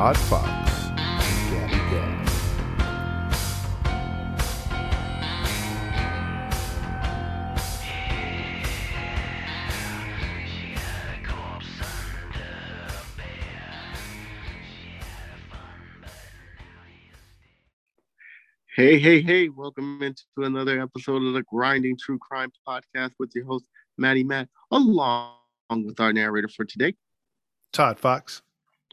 Todd Fox, and Gabby Gab. Hey, hey, hey, welcome into another episode of the Grinding True Crime Podcast with your host, Maddie Matt, along with our narrator for today, Todd Fox.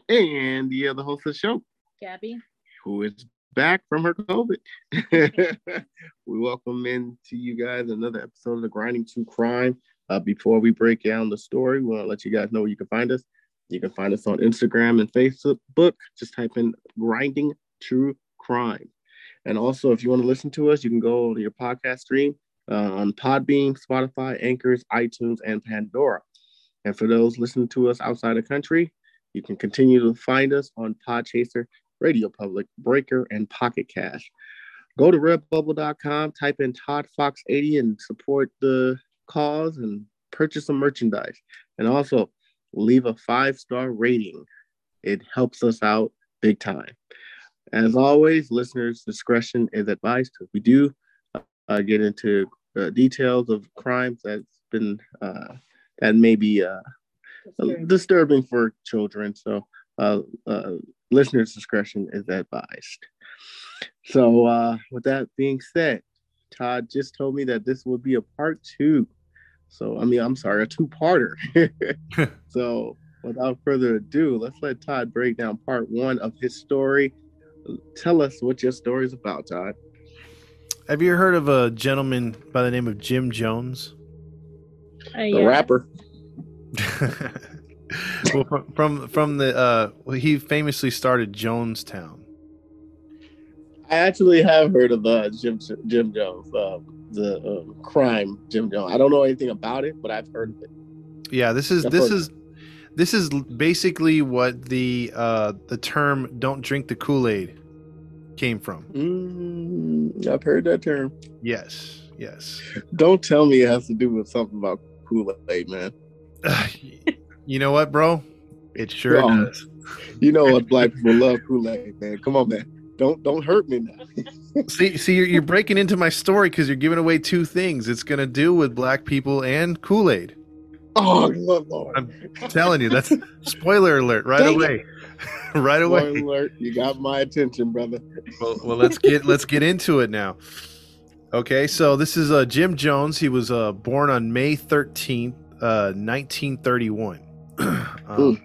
And the other host of the show, Gabby. who is back from her COVID. we welcome in to you guys another episode of the Grinding True Crime. Uh, before we break down the story, we want to let you guys know where you can find us. You can find us on Instagram and Facebook. Just type in Grinding True Crime. And also, if you want to listen to us, you can go to your podcast stream uh, on Podbean, Spotify, Anchors, iTunes, and Pandora. And for those listening to us outside the country, you can continue to find us on Podchaser, Radio Public, Breaker, and Pocket Casts. Go to redbubble.com, type in Todd Fox 80 and support the cause and purchase some merchandise. And also leave a five star rating. It helps us out big time. As always, listeners' discretion is advised because we do uh, get into uh, details of crimes that's been uh, that may be disturbing for children. So, uh, uh, listeners' discretion is advised. So, uh, with that being said, Todd just told me that this would be a part two. So, I mean, I'm sorry, a two-parter. so, without further ado, let's let Todd break down part one of his story. Tell us what your story is about, Todd. Have you heard of a gentleman by the name of Jim Jones? Uh, The rapper. well, from, from from the uh, well, he famously started Jonestown. I actually have heard of uh, Jim Jim Jones, uh, the uh, crime Jim Jones. I don't know anything about it, but I've heard of it. Yeah, this is I've this is this is basically what the uh, the term "don't drink the Kool Aid" came from. Mm, I've heard that term. Yes, yes. Don't tell me it has to do with something about Kool Aid, man. you know what, bro? It sure No. does. You know what black people love Kool Aid, man. Come on, man. Don't don't hurt me now. See, see, you're, you're breaking into my story because you're giving away two things. It's gonna do with black people and Kool Aid. Oh, Lord, Lord. I'm telling you, that's spoiler alert right Dang away, right Spoiler away. alert, you got my attention, brother. Well, well, let's get let's get into it now. Okay, so this is uh, Jim Jones. He was uh, born on May thirteenth, uh, nineteen thirty-one. um,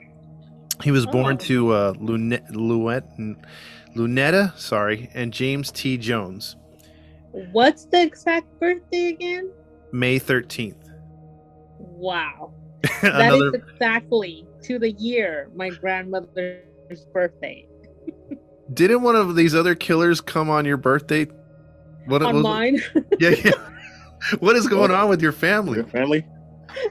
he was born Oh. to uh, Lune- Luet- Lunetta, sorry, and James T. Jones. What's the exact birthday again? May thirteenth. Wow. That is Another exactly to the year my grandmother's birthday. Didn't one of these other killers come on your birthday? What On was- mine. Yeah, yeah. What is going on with your family? Your family?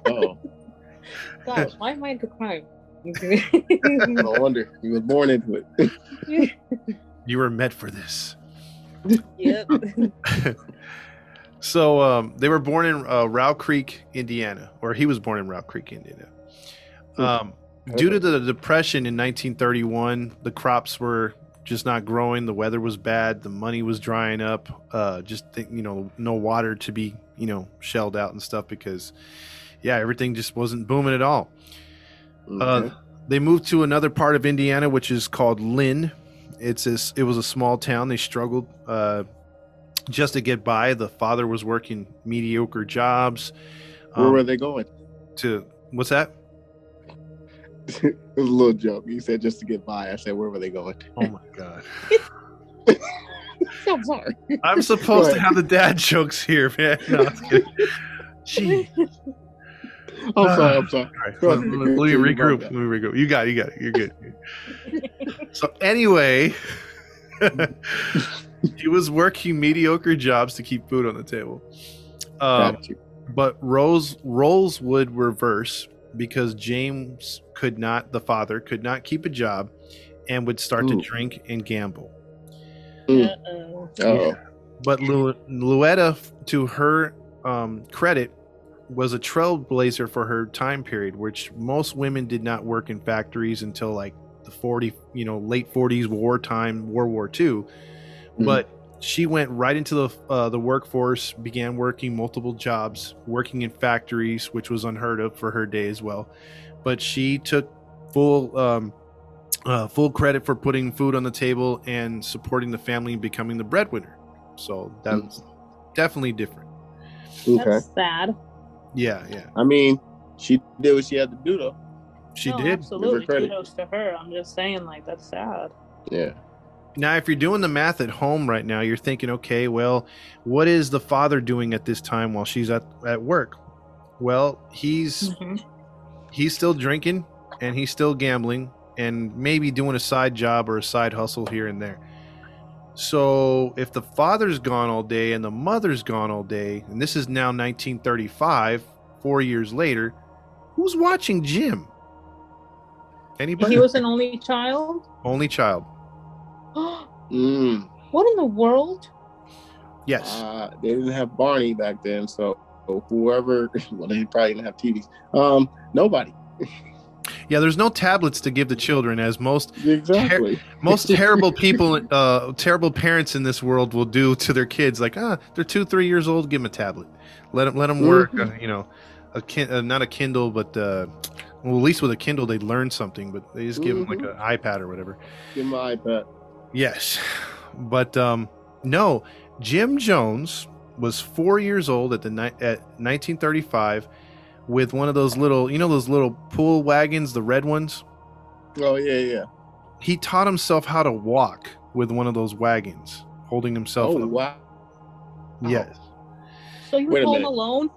Oh, Gosh, why am I into crime? no wonder you was born into it. You were meant for this. yep. So um, they were born in uh, Row Creek, Indiana, or he was born in Row Creek, Indiana. Um, due to the depression in 1931, the crops were just not growing. The weather was bad. The money was drying up. Uh, just think, you know, no water to be you know shelled out and stuff because yeah, everything just wasn't booming at all. Uh, they moved to another part of Indiana, which is called Lynn. It's a, it was a small town. They struggled uh, just to get by. The father was working mediocre jobs. Where um, were they going? to what's that? it was a little joke. You said just to get by. I said, where were they going? Oh my god! I'm sorry. I'm supposed to have the dad jokes here, man. No, I'm kidding. Gee. I'm sorry. I'm sorry. All right, Go let, let- let me regroup. Let me regroup. You got it. You got it. You're good. so anyway, he was working mediocre jobs to keep food on the table. Um, but Rose roles would reverse because James could not, the father could not keep a job, and would start to drink and gamble. Uh-oh. Oh, But Lu- Luetta, to her um, credit, was a trailblazer for her time period, which most women did not work in factories until like the 40, you know, late 40s, wartime, World War II. But she went right into the uh, the workforce, began working multiple jobs, working in factories, which was unheard of for her day as well. But she took full um, uh, full credit for putting food on the table and supporting the family and becoming the breadwinner. So that's definitely different. okay. That's sad. Yeah, yeah, I mean, she did what she had to do, though. she No, did. Absolutely. credit. Kudos to her. I'm just saying, like, that's sad. Yeah. Now, if you're doing the math at home right now, you're thinking, okay, well, what is the father doing at this time while she's at, at work? Well, he's Mhm. he's still drinking and he's still gambling and maybe doing a side job or a side hustle here and there. So, if the father's gone all day and the mother's gone all day, and this is now 1935, four years later, who's watching Jim? Anybody? He was an only child. Only child. Mm. what in the world? Yes. Uh, they didn't have Barney back then, so whoever, well, they probably didn't have TVs. Um, nobody. Yeah, there's no tablets to give the children, as most Exactly. most terrible people, uh, terrible parents in this world will do to their kids. Like, ah, they're two, three years old. Give them a tablet. Let them let them work. Uh, you know, a kin- uh, not a Kindle, but uh, well, at least with a Kindle they learn something. But they just give them like an iPad or whatever. Give my iPad. Yes, but um, no, Jim Jones was four years old at the ni- at 1935 with one of those little, you know, those little pool wagons, the red ones. Oh yeah, yeah. he taught himself how to walk with one of those wagons, holding himself. Oh up. wow. Yes, So you Wait were home minute. alone?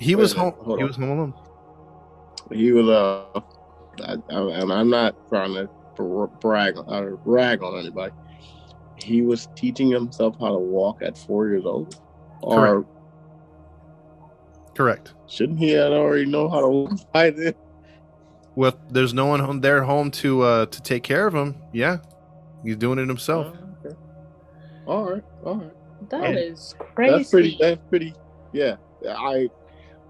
he Wait was home. minute, hold He on. was home alone. He was uh, I, I, and I'm not trying to bra- brag or rag on anybody. He was teaching himself how to walk at four years old, or Correct. Shouldn't he have already know how to walk it? Well, there's no one home there home to uh to take care of him. Yeah, he's doing it himself. Oh, okay. All right, all right. That And is crazy. That's pretty. That's pretty. Yeah, I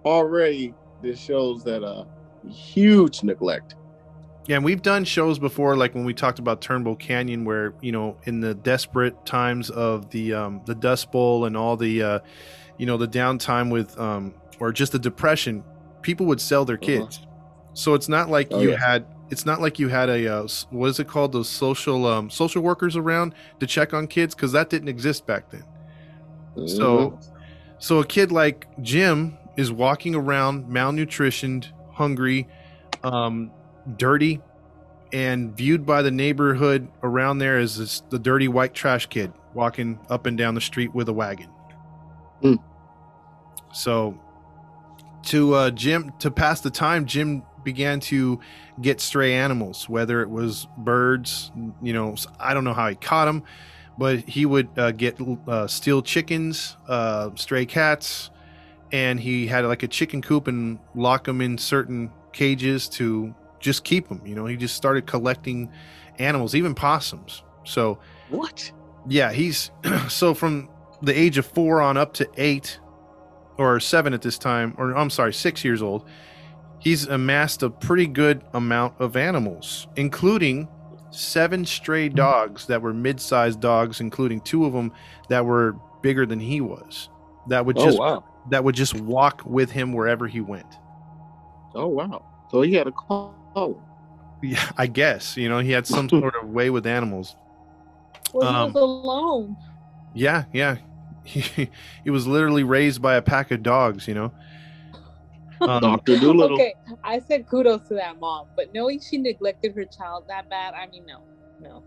already. This shows that uh huge neglect. Yeah, and we've done shows before, like when we talked about Turnbull Canyon, where you know, in the desperate times of the um, the Dust Bowl and all the, uh, you know, the downtime with, um, or just the depression, people would sell their Uh-huh. kids. So it's not like Oh, you yeah. had, it's not like you had a, uh, what is it called, those social um, social workers around to check on kids, because that didn't exist back then. So, Mhm. so a kid like Jim is walking around malnutritioned, hungry, um, dirty, and viewed by the neighborhood around there as this, the dirty white trash kid walking up and down the street with a wagon. Hmm. So, to uh, Jim to pass the time, Jim began to get stray animals, whether it was birds. You know, I don't know how he caught them, but he would uh, get uh, steal chickens, uh, stray cats, and he had like a chicken coop and lock them in certain cages to just keep them. You know, he just started collecting animals, even possums. So what? yeah, he's so from the age of four on up to eight or seven at this time, or I'm sorry, six years old. He's amassed a pretty good amount of animals, including seven stray dogs that were mid-sized dogs, including two of them that were bigger than he was. That would Oh just wow. that would just walk with him wherever he went. Oh wow. So he had a call. Yeah, I guess you know he had some sort of way with animals. Well, he Um, was alone. Yeah, yeah. He, he was literally raised by a pack of dogs, you know. Um, Doctor Dolittle. Okay, I said kudos to that mom, but knowing she neglected her child that bad, I mean, no, no.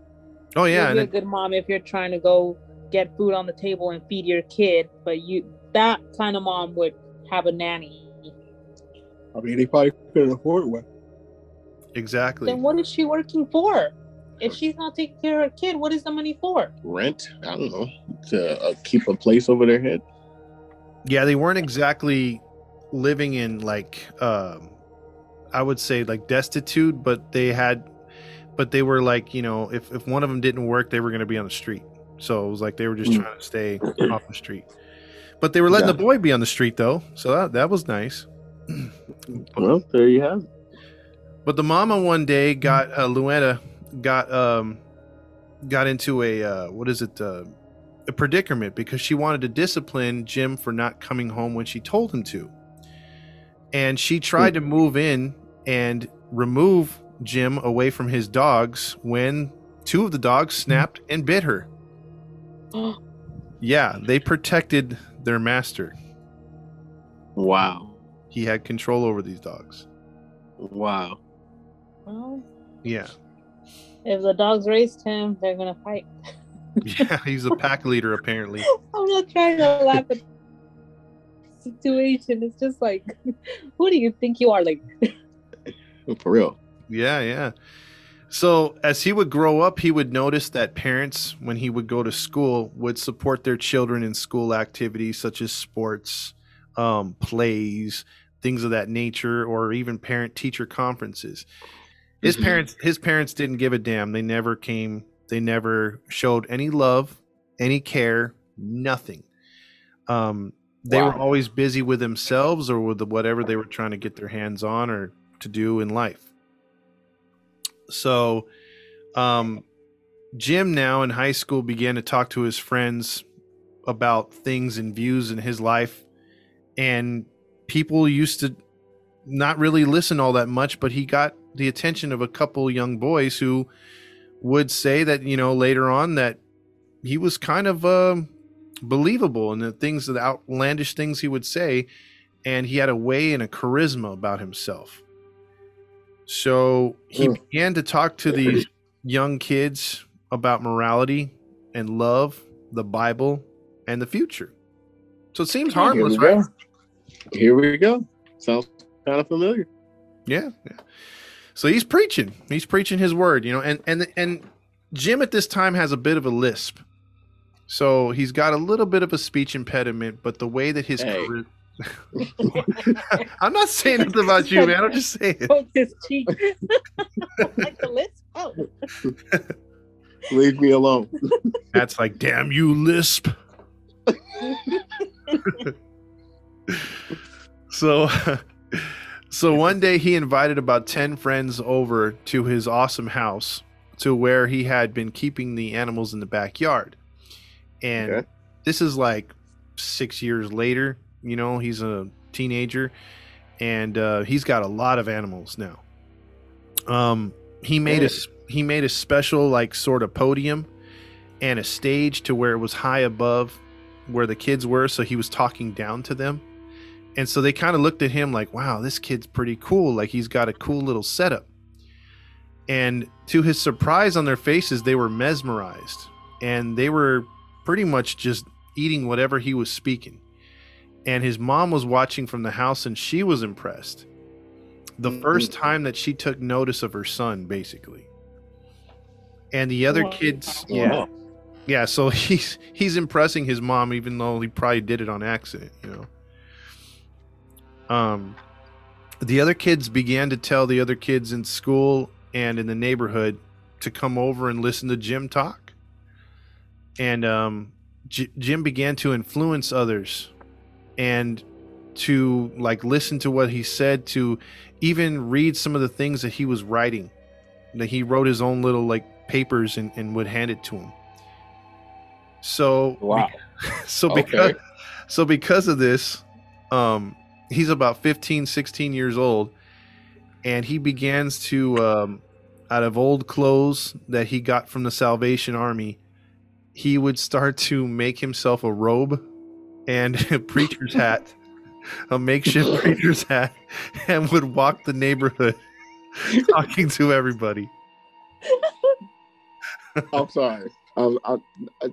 oh yeah, You'll be a it- good mom if you're trying to go get food on the table and feed your kid, but you that kind of mom would have a nanny. I mean, he probably couldn't afford one. exactly. Then what is she working for? If she's not taking care of her kid, what is the money for? Rent? I don't know. To uh, keep a place over their head. Yeah, they weren't exactly living in like um I would say like destitute, but they had but they were like, you know, if if one of them didn't work, they were going to be on the street. So it was like they were just Mm. trying to stay off the street. But they were letting the boy be on the street though. So that that was nice. Well, there you have it. But the mama one day got uh, Luetta got um got into a uh, what is it uh, a predicament because she wanted to discipline Jim for not coming home when she told him to, and she tried to move in and remove Jim away from his dogs when two of the dogs snapped and bit her. Yeah, they protected their master. Wow. He had control over these dogs. Wow. well, Yeah, if the dogs raised him, they're gonna fight. yeah, he's a pack leader apparently. I'm not trying to laugh at the situation. It's just like, who do you think you are? Like, For real. Yeah, yeah. So as he would grow up, he would notice that parents, when he would go to school, would support their children in school activities such as sports, um, plays, things of that nature, or even parent-teacher conferences. His Mhm. parents, his parents didn't give a damn. They never came. They never showed any love, any care, nothing. Um, they were always busy with themselves or with whatever they were trying to get their hands on or to do in life. So, um, Jim now in high school began to talk to his friends about things and views in his life, and people used to not really listen all that much, but he got the attention of a couple young boys who would say that you know later on that he was kind of um believable in the things the outlandish things he would say and he had a way and a charisma about himself so he Mm. began to talk to these young kids about morality and love the bible and the future so it seems harmless we right go. Here we go. Sounds kind of familiar. Yeah, yeah. So he's preaching. He's preaching his word, you know, and and and Jim at this time has a bit of a lisp. So he's got a little bit of a speech impediment, but the way that his Hey. chari- I'm not saying anything about you, man. I'm just saying. poke his cheek. like the list. Oh, Leave me alone. That's like, damn you, lisp. so so one day he invited about 10 friends over to his awesome house to where he had been keeping the animals in the backyard. And Okay. this is like six years later you know he's a teenager and uh, he's got a lot of animals now. Um he made a he made a special like sort of podium and a stage to where it was high above where the kids were so he was talking down to them and so they kind of looked at him like wow this kid's pretty cool. Like he's got a cool little setup. And to his surprise on their faces they were mesmerized. And they were pretty much just eating whatever he was speaking. And his mom was watching from the house and she was impressed. The Mhm. first time that she took notice of her son basically. And the other Wow. kids yeah. Yeah so he's he's impressing his mom even though he probably did it on accident you know um the other kids began to tell the other kids in school and in the neighborhood to come over and listen to jim talk and um J- jim began to influence others and to like listen to what he said to even read some of the things that he was writing that he wrote his own little like papers and, and would hand it to him so Wow. so Okay. because so because of this um he's about 15 16 years old and he begins to um out of old clothes that he got from the salvation army he would start to make himself a robe and a preacher's hat a makeshift preacher's hat and would walk the neighborhood talking to everybody I'm sorry. Um, I, I,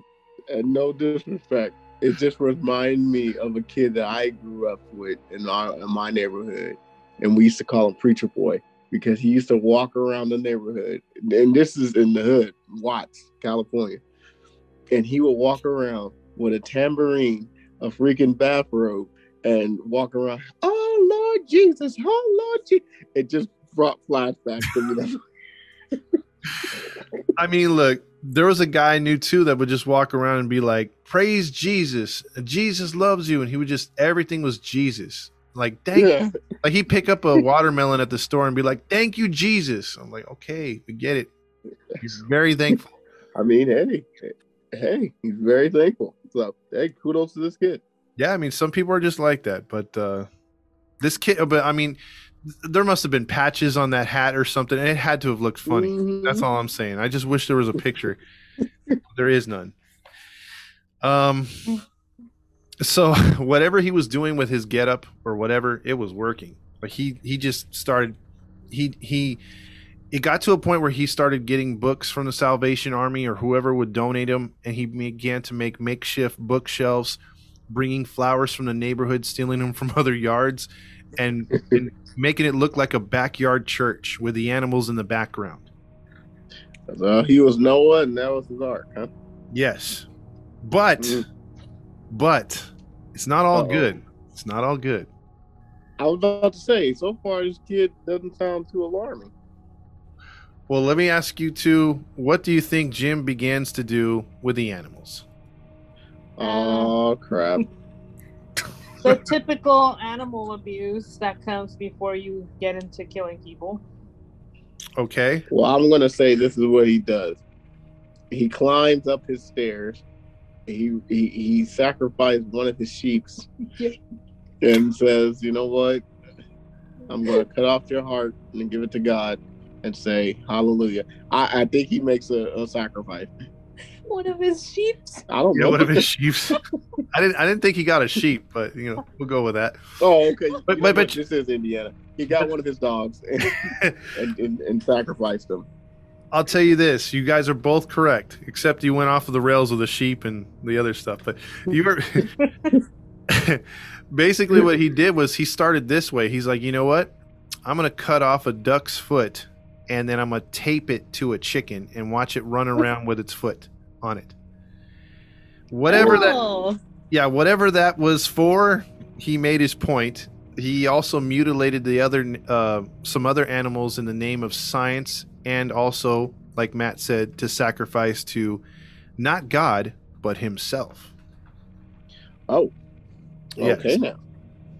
and no disrespect, it just remind me of a kid that I grew up with in our in my neighborhood, and we used to call him Preacher Boy. because he used to walk around the neighborhood, and this is in the hood, Watts, California, and he would walk around with a tambourine, a freaking bathrobe, and walk around. Oh Lord Jesus! Oh Lord Jesus! It just brought flashbacks to me. I mean, look, there was a guy I knew too that would just walk around and be like, "Praise Jesus! Jesus loves you," and he would just everything was Jesus. Like, thank yeah. like he'd pick up a watermelon at the store and be like, "Thank you, Jesus." I'm like, okay, we get it. He's very thankful. I mean, hey, hey, he's very thankful. So, hey, kudos to this kid. Yeah, I mean, some people are just like that, but uh this kid, but I mean, there must have been patches on that hat or something, and it had to have looked funny. Mhm. That's all I'm saying. I just wish there was a picture. there is none. Um. So whatever he was doing with his getup or whatever, it was working. But he he just started. He he. It got to a point where he started getting books from the Salvation Army or whoever would donate them, and he began to make makeshift bookshelves, bringing flowers from the neighborhood, stealing them from other yards, and, and making it look like a backyard church with the animals in the background. So he was Noah, and that was his ark, huh? Yes, but Mm. but it's not all Uh-oh. good. It's not all good. I was about to say, so far this kid doesn't sound too alarming. Well, let me ask you two: What do you think Jim begins to do with the animals? Oh crap! The typical animal abuse that comes before you get into killing people. Okay, Well, I'm gonna say this is what he does. He climbs up his stairs. He he, he sacrificed one of his sheeps and says, "You know what? I'm gonna cut off your heart and give it to God and say Hallelujah." I, I think he makes a, a sacrifice. One of his sheeps. I don't yeah, know. one of his sheeps. I didn't. I didn't think he got a sheep, but you know, we'll go with that. oh, okay. But- You know but- what? but- this is Indiana. He got one of his dogs and, and, and, and sacrificed him. I'll tell you this: you guys are both correct, except you went off of the rails with the sheep and the other stuff. But you were basically what he did was he started this way. He's like, you know what? I'm gonna cut off a duck's foot, and then I'm gonna tape it to a chicken and watch it run around with its foot on it. Whatever that yeah, whatever that was for, he made his point. He also mutilated the other uh, some other animals in the name of science, and also, like Matt said, to sacrifice to not God but himself. Oh, Yes. okay now.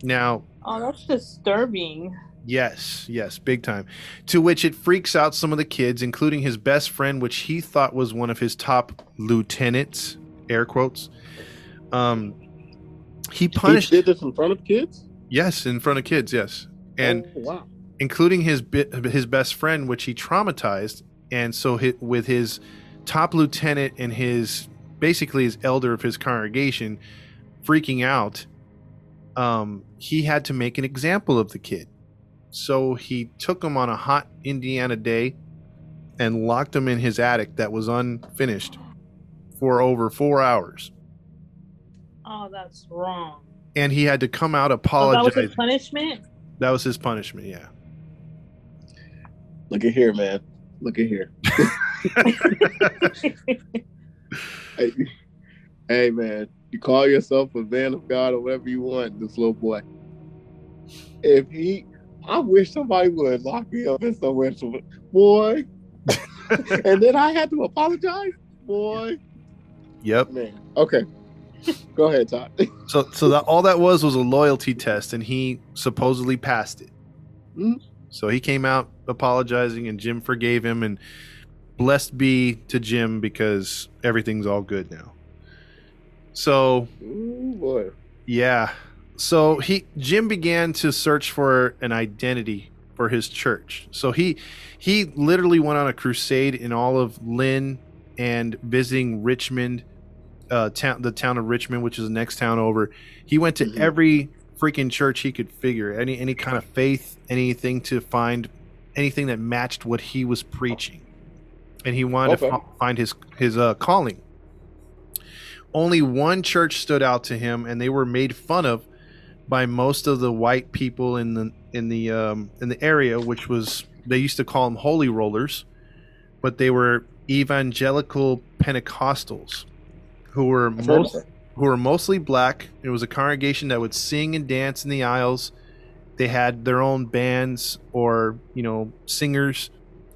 Now, oh, that's disturbing. Yes, yes, big time. To which it freaks out some of the kids, including his best friend, which he thought was one of his top lieutenants, air quotes. Um, he punished. He did this in front of kids. Yes, in front of kids. Yes, and oh, wow. including his bit, his best friend, which he traumatized, and so hi with his top lieutenant and his basically his elder of his congregation freaking out, um, he had to make an example of the kid. So he took him on a hot Indiana day and locked him in his attic that was unfinished for over four hours. Oh, that's wrong. And he had to come out Oh, that was his punishment. that was his punishment. Yeah. Look at here, man. Look at here. Hey, hey, man. You call yourself a man of God or whatever you want, this little boy. If he, I wish somebody would lock me up in somewhere, so- boy. and then I had to apologize, boy. Yep. Man. Okay. Go ahead, Todd. So, so that all that was was a loyalty test, and he supposedly passed it. Mhm. So he came out apologizing, and Jim forgave him, and blessed be to Jim because everything's all good now. So Ooh, boy. yeah, so he Jim began to search for an identity for his church. So he he literally went on a crusade in all of Lynn and visiting Richmond, uh, town the town of Richmond, which is the next town over. He went to Mhm. every freaking church he could figure, any any kind of faith, anything to find anything that matched what he was preaching, and he wanted to f- find his his uh, calling. Only one church stood out to him, and they were made fun of by most of the white people in the in the um, in the area, which was they used to call them holy rollers, but they were evangelical Pentecostals who were I've heard of most, who were mostly black. It was a congregation that would sing and dance in the aisles. They had their own bands or you know singers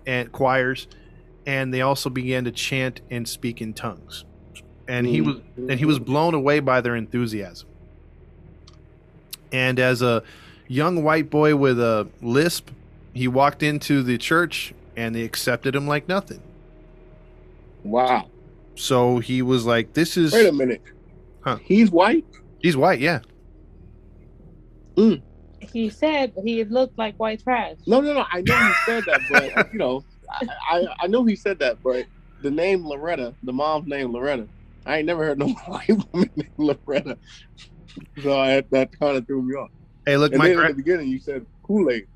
and choirs, and they also began to chant and speak in tongues. And he was and he was blown away by their enthusiasm. And as a young white boy with a lisp, he walked into the church and they accepted him like nothing. Wow. So he was like, "This is Wait a minute. Huh. He's white. he's white, yeah." Mm. He said he looked like white trash. No, no, no. I know he said that, but you know, I, I, I know he said that, but the name Loretta, the mom's name Loretta, I ain't never heard no white woman named Loretta. So I, that kind of threw me off. Hey, look, And my gra- at the beginning, you said Kool Aid.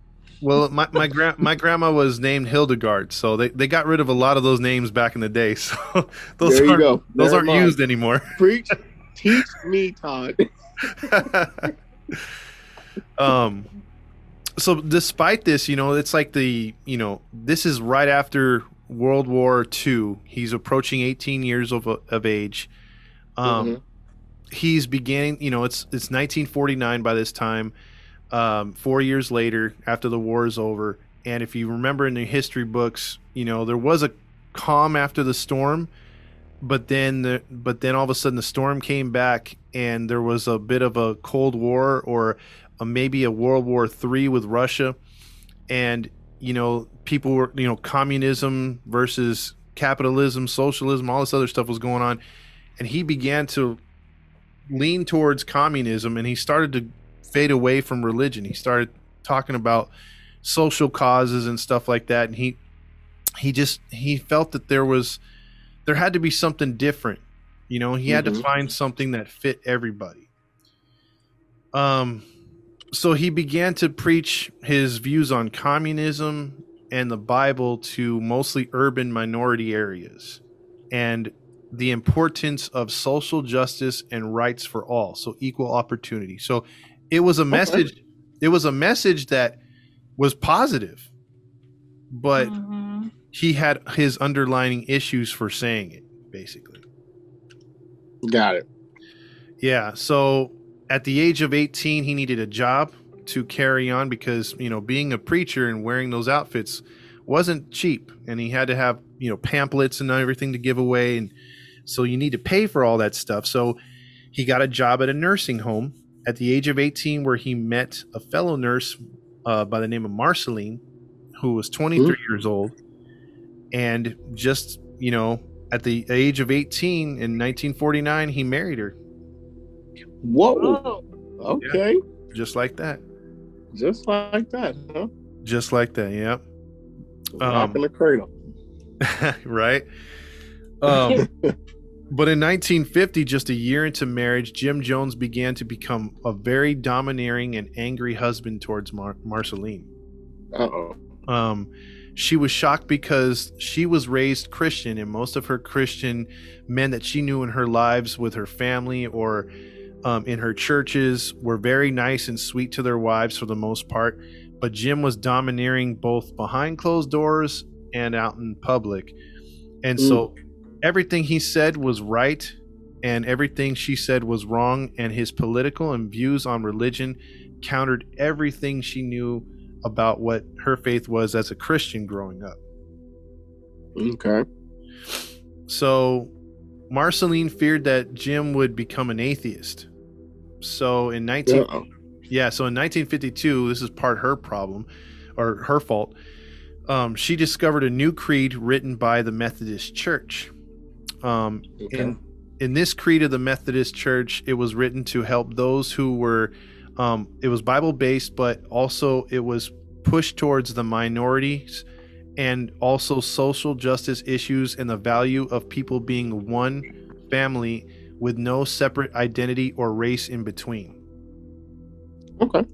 well, my my, gra- my grandma was named Hildegard, so they, they got rid of a lot of those names back in the day. So those There aren't go. those aren't used anymore. Preach, teach me, Todd. um so despite this you know it's like the you know this is right after world war ii he's approaching 18 years of, of age um Mhm. He's beginning you know it's it's 1949 by this time. Um four years later after the war is over. And if you remember in the history books you know there was a calm after the storm but then the, but then all of a sudden the storm came back and there was a bit of a cold war or a, maybe a world war three with russia. And you know people were you know communism versus capitalism socialism all this other stuff was going on. And he began to lean towards communism and he started to fade away from religion. He started talking about social causes and stuff like that and he he just he felt that there was there had to be something different you know? He had to Mhm. find something that fit everybody. Um so he began to preach his views on communism and the bible to mostly urban minority areas. And the importance of social justice and rights for all. So equal opportunity. So it was a message it was a message that was positive but Mhm. he had his underlining issues for saying it basically. Got it. yeah so at the age of 18 he needed a job to carry on because you know being a preacher and wearing those outfits wasn't cheap. And he had to have you know pamphlets and everything to give away and so you need to pay for all that stuff so he got a job at a nursing home at the age of 18 where he met a fellow nurse uh, by the name of marceline who was 23 years old and just you know at the age of 18 in 1949 he married her Whoa. Whoa. Okay. just like that Just like that, huh? just like that yep Rock in the cradle. right um but in 1950 just a year into marriage jim jones began to become a very domineering and angry husband towards Mar- marceline Uh oh. um, she was shocked because she was raised Christian, and most of her Christian men that she knew in her lives with her family or um, in her churches were very nice and sweet to their wives for the most part. But Jim was domineering both behind closed doors and out in public. And so everything he said was right, and everything she said was wrong, and his political and views on religion countered everything she knew about what her faith was as a Christian growing up. Okay. So Marceline feared that Jim would become an atheist. So in 19 Uh-oh. yeah, so in 1952, this is part her problem or her fault. Um, she discovered a new creed written by the Methodist Church. Um, Okay. in in this creed of the Methodist Church, it was written to help those who were. Um, it was Bible based, but also it was pushed towards the minorities and also social justice issues and the value of people being one family with no separate identity or race in between. Okay.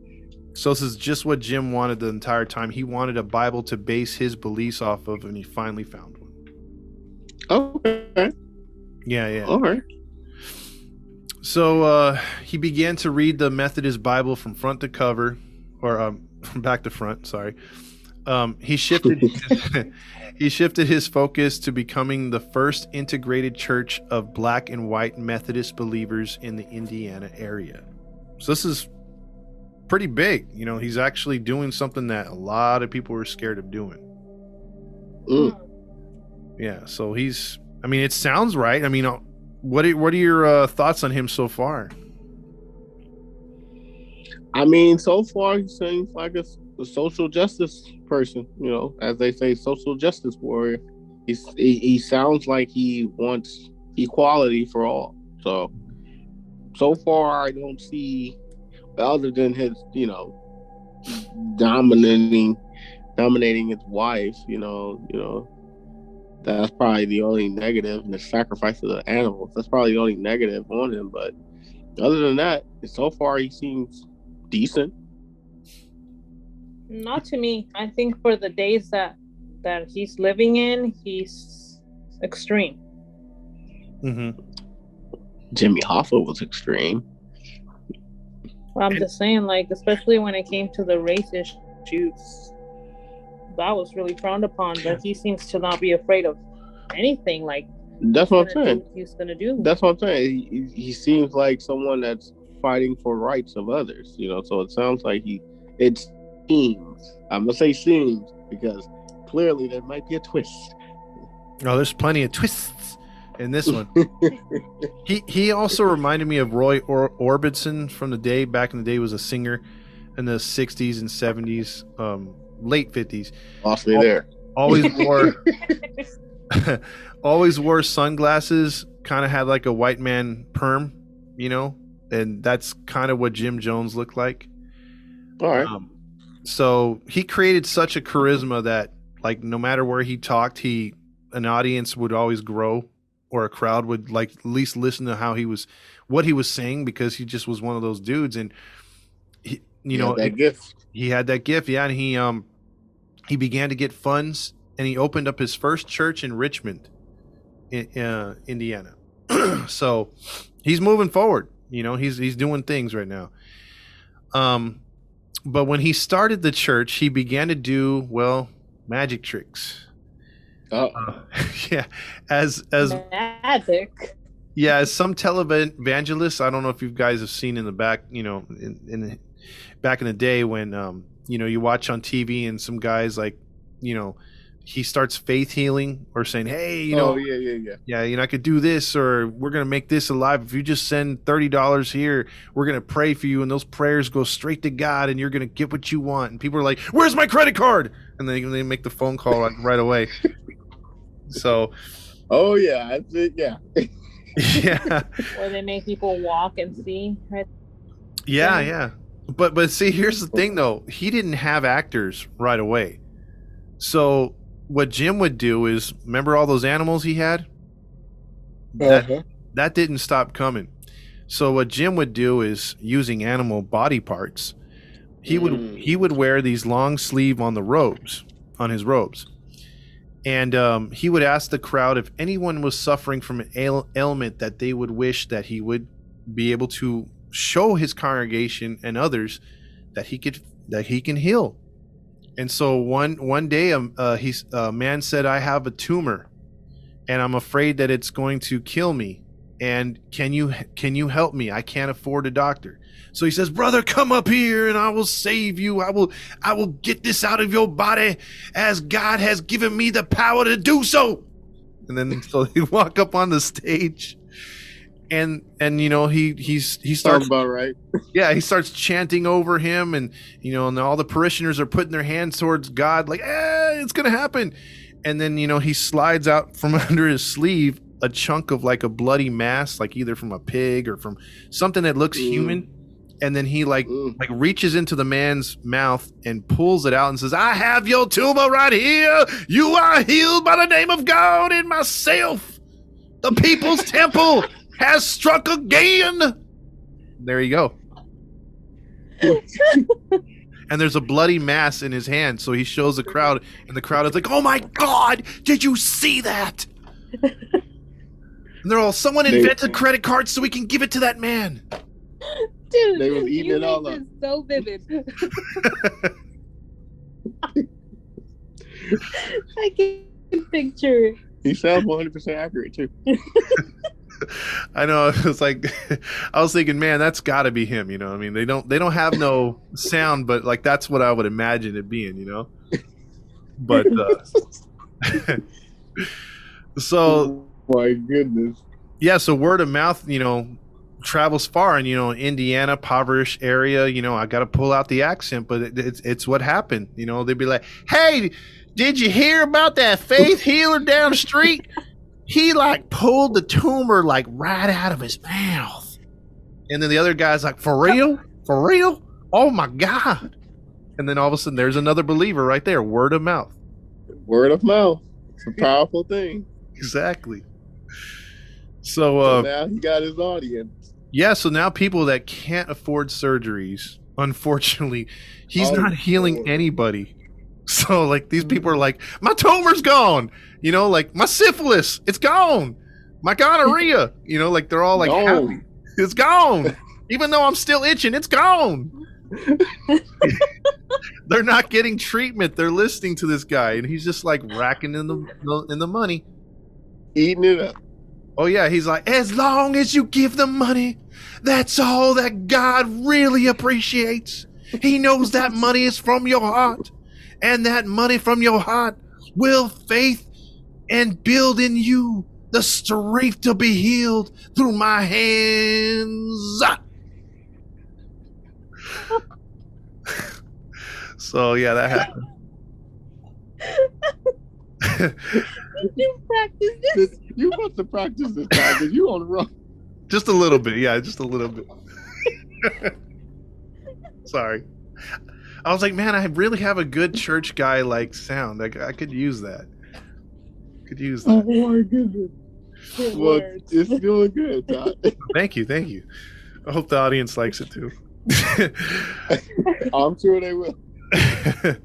So this is just what Jim wanted the entire time. He wanted a Bible to base his beliefs off of, and he finally found one. Okay. Yeah, yeah. All right. So uh, he began to read the Methodist Bible from front to cover, or um, from back to front. Sorry. Um, he shifted he shifted his focus to becoming the first integrated church of black and white Methodist believers in the Indiana area. So this is pretty big. You know, he's actually doing something that a lot of people were scared of doing. Mm. Yeah, so he's. I mean, it sounds right. I mean, uh, what are, what are your uh, thoughts on him so far? I mean, so far he seems like a, a social justice person. You know, as they say, social justice warrior. He's, he he sounds like he wants equality for all. So so far, I don't see other than his, you know, dominating dominating his wife. You know, you know. That's probably the only negative, and the sacrifice of the animals. That's probably the only negative on him. But other than that, so far he seems decent. Not to me. I think for the days that that he's living in, he's extreme. Mm-hmm. Jimmy Hoffa was extreme. Well, I'm just saying, like, especially when it came to the race issues, that was really frowned upon. But he seems to not be afraid of anything. Like, That's what I'm saying. he's gonna do. That's what I'm saying. He, he he seems like someone that's fighting for rights of others. You know, so it sounds like he. It seems. I'm gonna say seems because clearly there might be a twist. Oh, there's plenty of twists in this one. he he also reminded me of Roy or- Orbison from the day back in the day. He was a singer in the '60s and '70s, um, late '50s. Lost me there. Always wore always wore sunglasses. Kind of had like a white man perm, you know, and that's kind of what Jim Jones looked like. All right. Um, so he created such a charisma that, like, no matter where he talked, he an audience would always grow, or a crowd would like at least listen to how he was, what he was saying, because he just was one of those dudes, and he, you know, that it- gift. he had that gift, yeah, and he um he began to get funds, and he opened up his first church in Richmond, in uh, Indiana. so he's moving forward. You know, he's he's doing things right now. Um, but when he started the church, he began to do well magic tricks. Oh, Uh, yeah, as as magic. yeah, as some televangelists, I don't know if you guys have seen in the back, you know, in, in the, back in the day when um, you know, you watch on TV and some guys like, you know, he starts faith healing or saying, "Hey, you know, oh yeah, yeah, yeah. yeah, you know, I could do this, or we're gonna make this alive. If you just send thirty dollars here, we're gonna pray for you, and those prayers go straight to God, and you're gonna get what you want." And people are like, "Where's my credit card?" And they they make the phone call like right away. So Oh yeah, that's it. Yeah. yeah, Where they make people walk and see. Right? yeah, Yeah. But but see, here's the thing though. He didn't have actors right away. So what Jim would do is remember all those animals he had? That- Uh-huh. that didn't stop coming. So what Jim would do is using animal body parts, he would Mm. he would wear these long sleeve on the robes, on his robes, and um, he would ask the crowd if anyone was suffering from an ail- ailment that they would wish that he would be able to show his congregation and others that he could that he can heal. And so one one day, um, uh, a man said, "I have a tumor, and I'm afraid that it's going to kill me. And can you can you help me? I can't afford a doctor." So he says, "Brother, come up here, and I will save you. I will I will get this out of your body, as God has given me the power to do so." And then so they walk up on the stage, and and you know he he's he Sounds starts about right. yeah, he starts chanting over him, and you know, and all the parishioners are putting their hands towards God, like, eh, it's gonna happen. And then you know, he slides out from under his sleeve a chunk of like a bloody mass, like either from a pig or from something that looks Mm. human. And then he like Mm. like reaches into the man's mouth and pulls it out and says, "I have your tumor right here. You are healed by the name of God and myself. The people's temple has struck again." There you go and there's a bloody mass in his hand. So he shows the crowd, and the crowd is like, "Oh my God! Did you see that?" and they're all, "Someone They- invented credit cards so we can give it to that man." Dude, They was eating you it all up. so vivid. I can picture it. He sounds 100 percent accurate too. I know. It's like I was thinking, man, that's got to be him. You know, I mean, they don't they don't have no sound, but like that's what I would imagine it being. You know, but uh, so My goodness. yeah, so word of mouth, you know, travels far, and you know, Indiana, impoverished area. You know, I got to pull out the accent, but it, it's it's what happened. You know, they'd be like, "Hey, did you hear about that faith healer down the street? He like pulled the tumor like right out of his mouth." And then the other guy's like, "For real? For real? Oh my god!" And then all of a sudden, there's another believer right there. Word of mouth. Word of mouth. It's a powerful thing. Exactly. So, So uh, now he got his audience. Yeah, so now people that can't afford surgeries, unfortunately, he's Oh, not healing Lord. anybody. So like these mm-hmm. people are like, my tumor's gone. You know, like my syphilis, it's gone. My gonorrhea, you know, like they're all like happy. It's gone. Even though I'm still itching, it's gone. they're not getting treatment. They're listening to this guy, and he's just like racking in the in the money. Eating it up. Oh yeah, he's like, as long as you give them money, that's all that God really appreciates. He knows that money is from your heart, and that money from your heart will faith and build in you the strength to be healed through my hands. so yeah, that happened. Did you practice this? This- You must have practiced this time because you on the road. Just a little bit, yeah, just a little bit. Sorry. I was like, man, I really have a good church guy like sound. Like I could use that. Could use that. Oh my goodness. Good Well, words. it's doing good, Todd. Thank you, thank you. I hope the audience likes it too. I'm sure they will.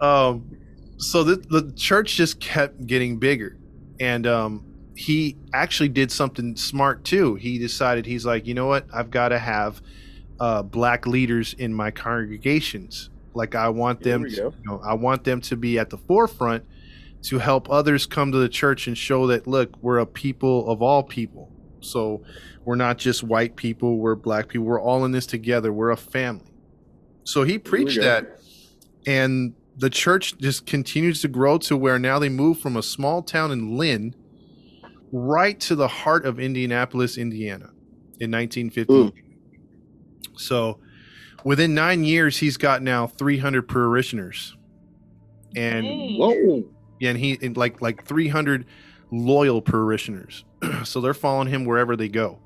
um, so the the church just kept getting bigger, and um, he actually did something smart too. He decided he's like, you know what, I've got to have uh, black leaders in my congregations. Like I want them, to, you know, I want them to be at the forefront to help others come to the church and show that look, we're a people of all people. So we're not just white people, we're black people, we're all in this together. We're a family. So he preached that and the church just continues to grow to where now they move from a small town in Lynn right to the heart of Indianapolis, Indiana in 1950. So within nine years, he's got now 300 parishioners. And Whoa. yeah, and he and like like 300 loyal parishioners. so they're following him wherever they go.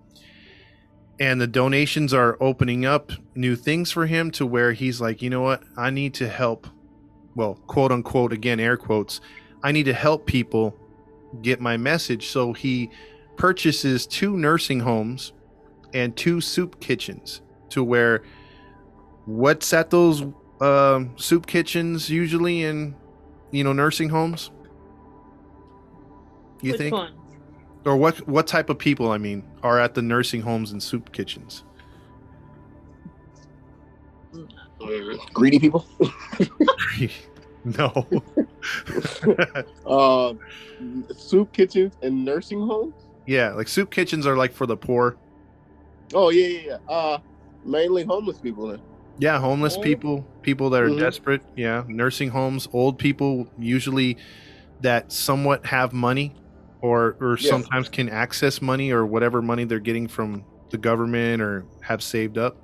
And the donations are opening up new things for him to where he's like, you know what? I need to help. Well, quote unquote, again, air quotes. I need to help people get my message. So he purchases two nursing homes and two soup kitchens to where what's at those um, soup kitchens usually in you know nursing homes you Which think one? or what what type of people i mean are at the nursing homes and soup kitchens Greedy people. no Uh, soup kitchens and nursing homes. yeah like soup kitchens are like for the poor Oh yeah, yeah, yeah. Uh, mainly homeless people. Then. yeah homeless Oh. people people that are Mhm. desperate yeah nursing homes old people usually that somewhat have money or or Yes. sometimes can access money or whatever money they're getting from the government or have saved up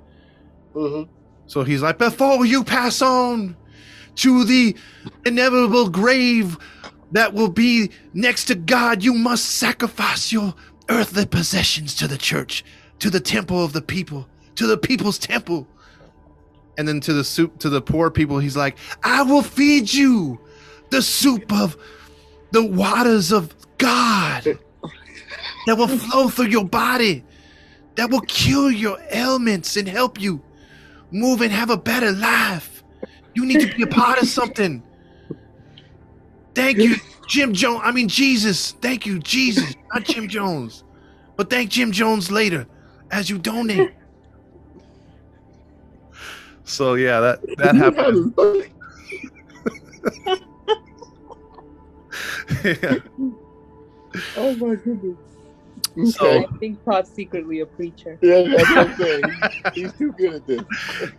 Mm-hmm. So he's like, before you pass on to the inevitable grave that will be next to God, you must sacrifice your earthly possessions to the church, to the temple of the people, to the people's temple. And then to the soup to the poor people, he's like, I will feed you the soup of the waters of God that will flow through your body, that will cure your ailments and help you move and have a better life. You need to be a part of something. Thank you, Jim Jones. I mean, Jesus. Thank you, Jesus, not Jim Jones. But thank Jim Jones later as you donate. So yeah, that that happened. Yeah. Oh my goodness. Okay. I think Todd's secretly a preacher. Yeah, that's what I'm saying. He's too good at this.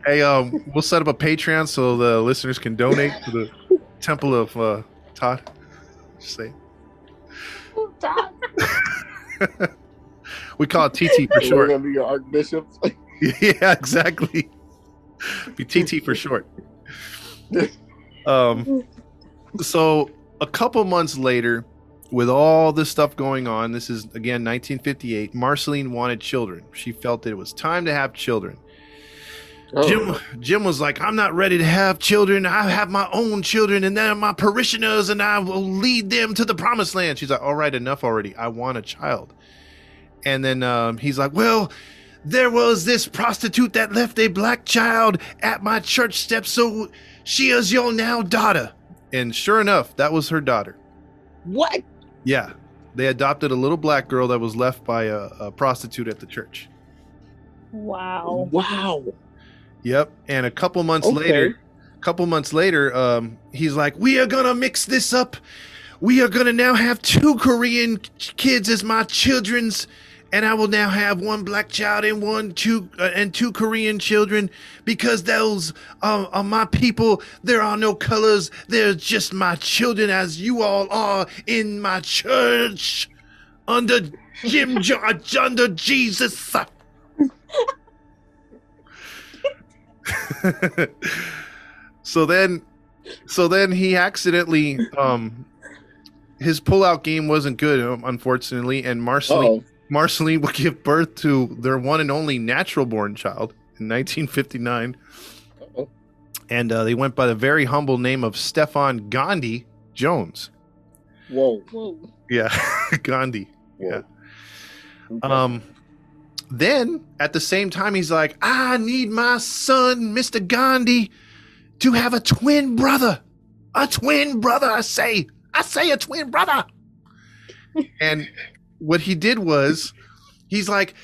Hey, um, we'll set up a Patreon so the listeners can donate to the Temple of uh, Todd. Just say we call it TT for We're short. gonna be your archbishops. yeah, exactly. Be TT for short. Um, so a couple months later, with all this stuff going on, this is again 1958. Marceline wanted children. She felt that it was time to have children. Oh, Jim Jim was like, I'm not ready to have children. I have my own children, and they're my parishioners, and I will lead them to the promised land. She's like, All right, enough already. I want a child. And then um, he's like, Well, there was this prostitute that left a black child at my church steps, so she is your now daughter. And sure enough, that was her daughter. What? Yeah. They adopted a little black girl that was left by a, a prostitute at the church. Wow. Wow. Yep. And a couple months Okay. later, a couple months later, um, he's like, "We are gonna mix this up. We are gonna now have two Korean kids as my children's, and I will now have one black child and one two uh, and two Korean children because those are, are my people. There are no colors. They're just my children, as you all are in my church under Jim George, under Jesus." so then so then he accidentally um his pullout game wasn't good um, unfortunately and marceline marceline would give birth to their one and only natural born child in 1959 Uh-oh. and uh, they went by the very humble name of stephan gandhi jones whoa. Whoa. yeah gandhi whoa. Um, then at the same time, he's like, I need my son, Mr. Gandhi, to have a twin brother. A twin brother, I say. I say a twin brother. and what he did was, he's like,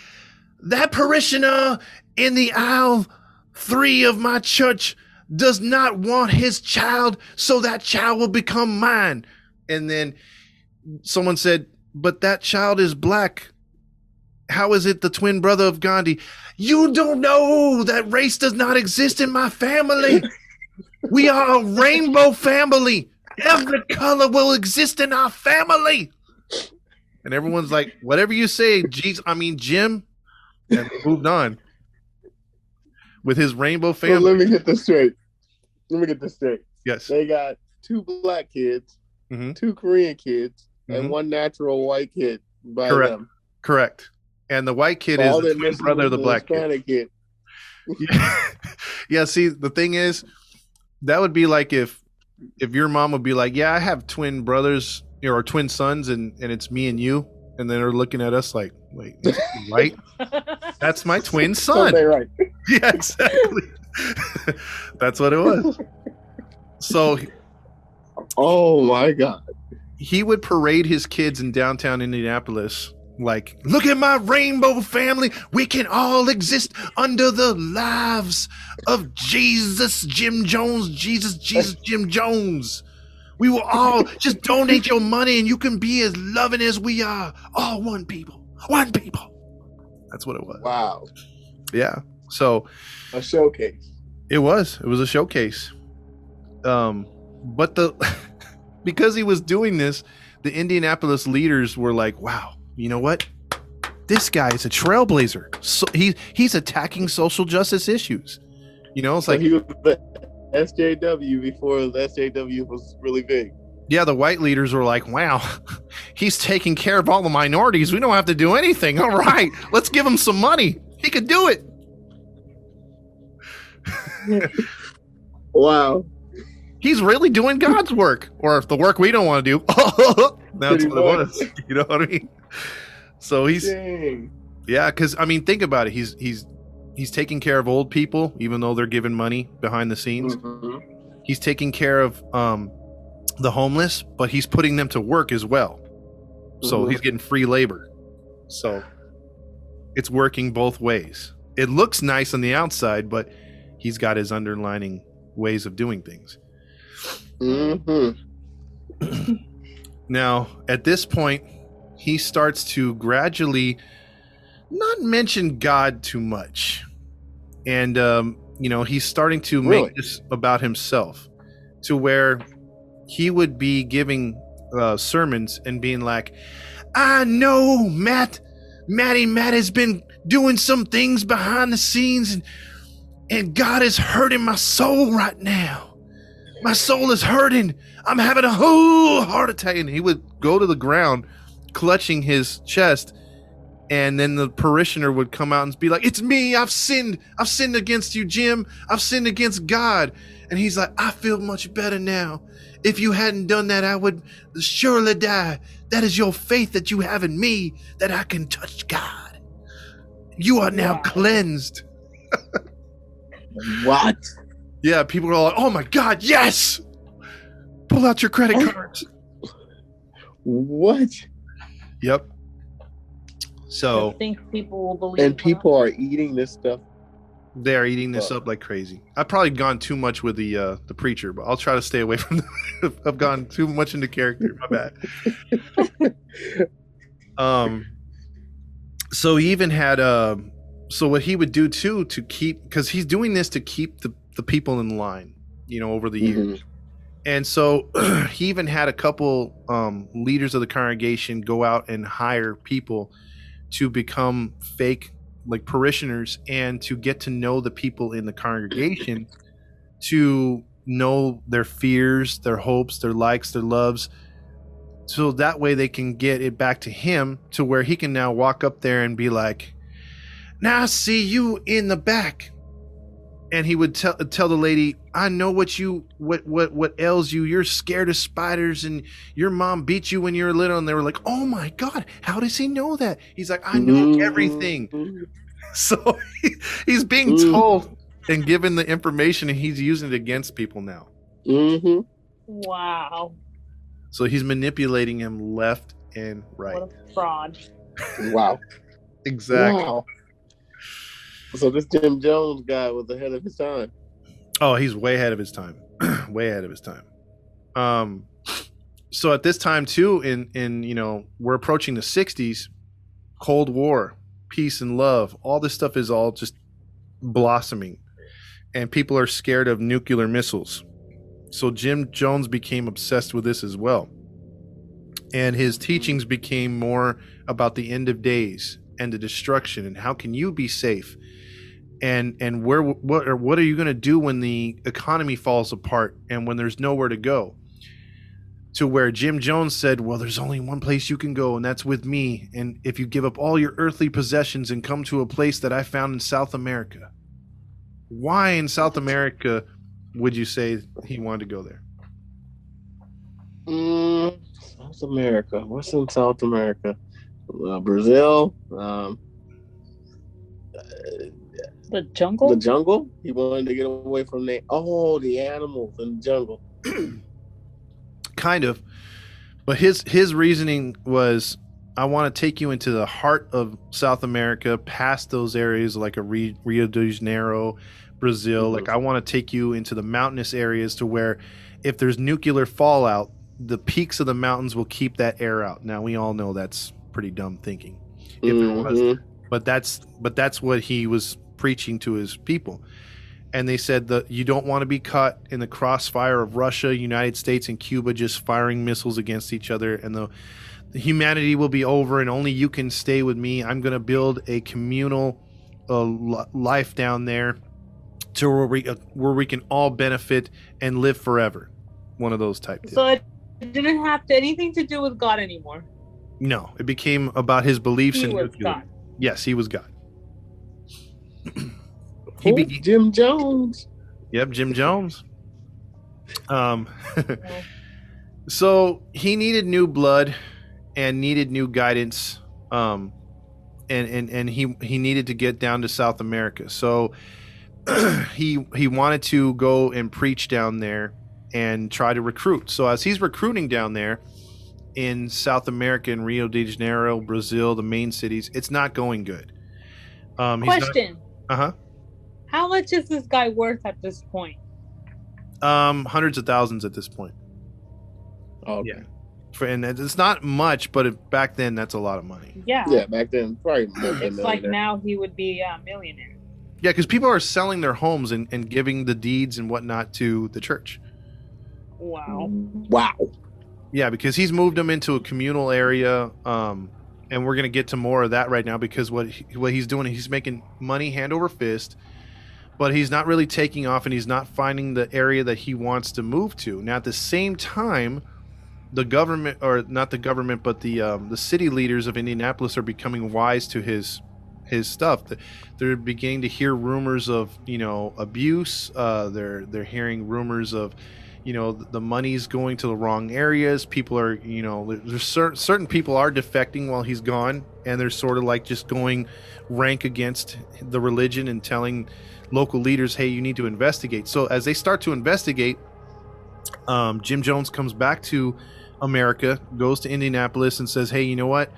that parishioner in the aisle three of my church does not want his child, so that child will become mine. And then someone said, but that child is black how is it the twin brother of Gandhi? You don't know that race does not exist in my family. we are a rainbow family. Every color will exist in our family. And everyone's like, whatever you say, geez, I mean Jim, and moved on with his rainbow So let me get this straight. Let me get this straight. Yes. They got two black kids, Mhm. two Korean kids, Mhm. and one natural white kid by Correct. them. Correct. And the white kid All is the twin brother of is the black kid. Kid. yeah. yeah see the thing is that would be like if if your mom would be like yeah i have twin brothers or twin sons and and it's me and you and then they're looking at us like wait right that's my twin son Something right. yeah exactly that's what it was so Oh my god. he would parade his kids in downtown Indianapolis. Like, look at my rainbow family. We can all exist under the lives of Jesus, Jim Jones, Jesus, Jesus, Jim Jones. We will all just donate your money and you can be as loving as we are. All one people. One people. That's what it was. Wow. Yeah. So A showcase. it was. It was a showcase. Um, but the because he was doing this, the Indianapolis leaders were like, "Wow, you know what? This guy is a trailblazer. So he he's attacking social justice issues. You know, it's So like, he was the SJW before the SJW was really big. yeah, the white leaders were like, "Wow, he's taking care of all the minorities. We don't have to do anything. All right, let's give him some money. He could do it." Wow. he's really doing God's work, or the work we don't want to do. That's Pretty what it was. You know what I mean? So he's Dang. yeah, because I mean, think about it. He's he's he's taking care of old people, even though they're given money behind the scenes. Mhm. He's taking care of um the homeless, but he's putting them to work as well. So Mhm. he's getting free labor. So it's working both ways. It looks nice on the outside, but he's got his underlining ways of doing things. Mm-hmm. Now, at this point, he starts to gradually not mention God too much. And, um, you know, he's starting to Really? make this about himself to where he would be giving uh, sermons and being like, I know Matt, Matty Matt has been doing some things behind the scenes and, and God is hurting my soul right now. My soul is hurting. I'm having a whole heart attack. And he would go to the ground, clutching his chest. And then the parishioner would come out and be like, It's me. I've sinned. I've sinned against you, Jim. I've sinned against God. And he's like, I feel much better now. If you hadn't done that, I would surely die. That is your faith that you have in me that I can touch God. You are now Wow. cleansed. What? Yeah, people are like, oh my God, yes! Pull out your credit cards. What? Yep. So I think people will believe. And people are eating this stuff. they're eating this Well- up like crazy. I've probably gone too much with the uh, the preacher, but I'll try to stay away from. The, I've gone too much into character. My bad. um. So he even had um. So what he would do too to keep because he's doing this to keep the the people in line, you know, over the years. Mhm. And so he even had a couple um, leaders of the congregation go out and hire people to become fake like parishioners and to get to know the people in the congregation to know their fears, their hopes, their likes, their loves. So that way they can get it back to him to where he can now walk up there and be like, Now I see you in the back and he would tell tell the lady, "I know what you what what what ails you. You're scared of spiders, and your mom beat you when you were little." And they were like, "Oh my god, how does he know that?" He's like, "I know Mhm. everything." So he, he's being Mhm. told and given the information, and he's using it against people now. Mhm. Wow. So he's manipulating him left and right. What a fraud. Wow. Exactly. Wow. So this Jim Jones guy was ahead of his time. Oh, he's way ahead of his time. way ahead of his time. Um so at this time too in in you know, we're approaching the 60s, Cold War, peace and love, all this stuff is all just blossoming. And people are scared of nuclear missiles. So Jim Jones became obsessed with this as well. And his teachings became more about the end of days and the destruction and how can you be safe and and where what or what are you going to do when the economy falls apart and when there's nowhere to go to where Jim Jones said, "Well, there's only one place you can go and that's with me and if you give up all your earthly possessions and come to a place that I found in South America." Why in South America would you say he wanted to go there? Mm, South America. What's in South America? Uh, Brazil. Um, The jungle? the jungle. He wanted to get away from the oh the animals in the jungle. kind of but his his reasoning was i want to take you into the heart of south america past those areas like a Rio, rio de janeiro brazil Mhm. like i want to take you into the mountainous areas to where if there's nuclear fallout the peaks of the mountains will keep that air out now we all know that's pretty dumb thinking if there was Mhm. but that's but that's what he was preaching to his people and they said that you don't want to be caught in the crossfire of Russia, United States, and Cuba just firing missiles against each other, and the, the humanity will be over, and only you can stay with me. I'm going to build a communal uh, life down there, to where we uh, where we can all benefit and live forever. One of those type. So it didn't have to, anything to do with God anymore. no, it became about his beliefs He and was. God. Yes, he was God. He Who? be- Jim Jones. Yep, Jim Jones. Um, so he needed new blood and needed new guidance. Um, and and and he he needed to get down to South America. So he he wanted to go and preach down there and try to recruit. So as he's recruiting down there in South America, in Rio de Janeiro, Brazil, the main cities, it's not going good. Um, Question Uh huh. How much is this guy worth at this point? Um, hundreds of thousands at this point. Oh, Yeah. For, and it's not much, but it, back then that's a lot of money. Yeah. Yeah, back then, probably more than It's like now he would be a millionaire. Yeah, because people are selling their homes and, and giving the deeds and whatnot to the church. Wow. Wow. Yeah, because he's moved them into a communal area, um, and we're gonna get to more of that right now because what he, what he's doing, he's making money hand over fist, but he's not really taking off, and he's not finding the area that he wants to move to. Now, at the same time, the government, or not the government, but the um, the city leaders of Indianapolis are becoming wise to his his stuff. They're beginning to hear rumors of you know abuse. Uh, they're they're hearing rumors of you know the money's going to the wrong areas. People are you know there's cer- certain people are defecting while he's gone and they're sort of like just going rank against the religion and telling local leaders hey you need to investigate. So as they start to investigate um, jim jones comes back to america goes to indianapolis and says hey you know what?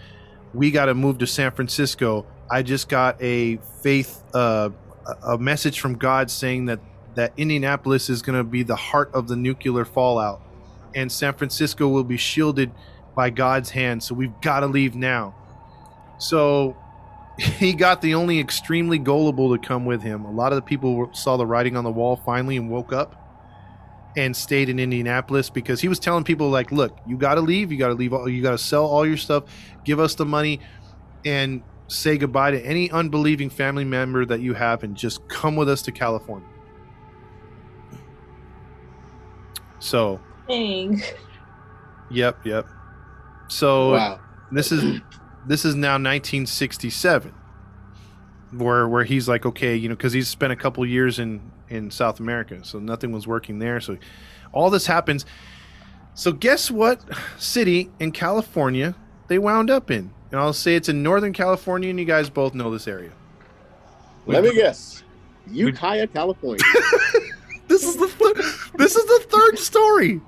We got to move to san francisco. I just got a faith uh, a a message from god saying that that Indianapolis is going to be the heart of the nuclear fallout, and San Francisco will be shielded by God's hand. So we've got to leave now. So he got the only extremely gullible to come with him. A lot of the people saw the writing on the wall finally and woke up and stayed in Indianapolis because he was telling people like, "Look, you got to leave. You got to leave. All, you got to sell all your stuff. Give us the money, and." Say goodbye to any unbelieving family member that you have and just come with us to California. So, Dang. yep, yep. So Wow. this is this is now 1967, where where he's like, okay, you know, because he's spent a couple years in in South America, so nothing was working there. So all this happens. So guess what city in California they wound up in? And I'll say it's in Northern California, and you guys both know this area. Let me guess. Ukiah, California. This is the th- this is the third story.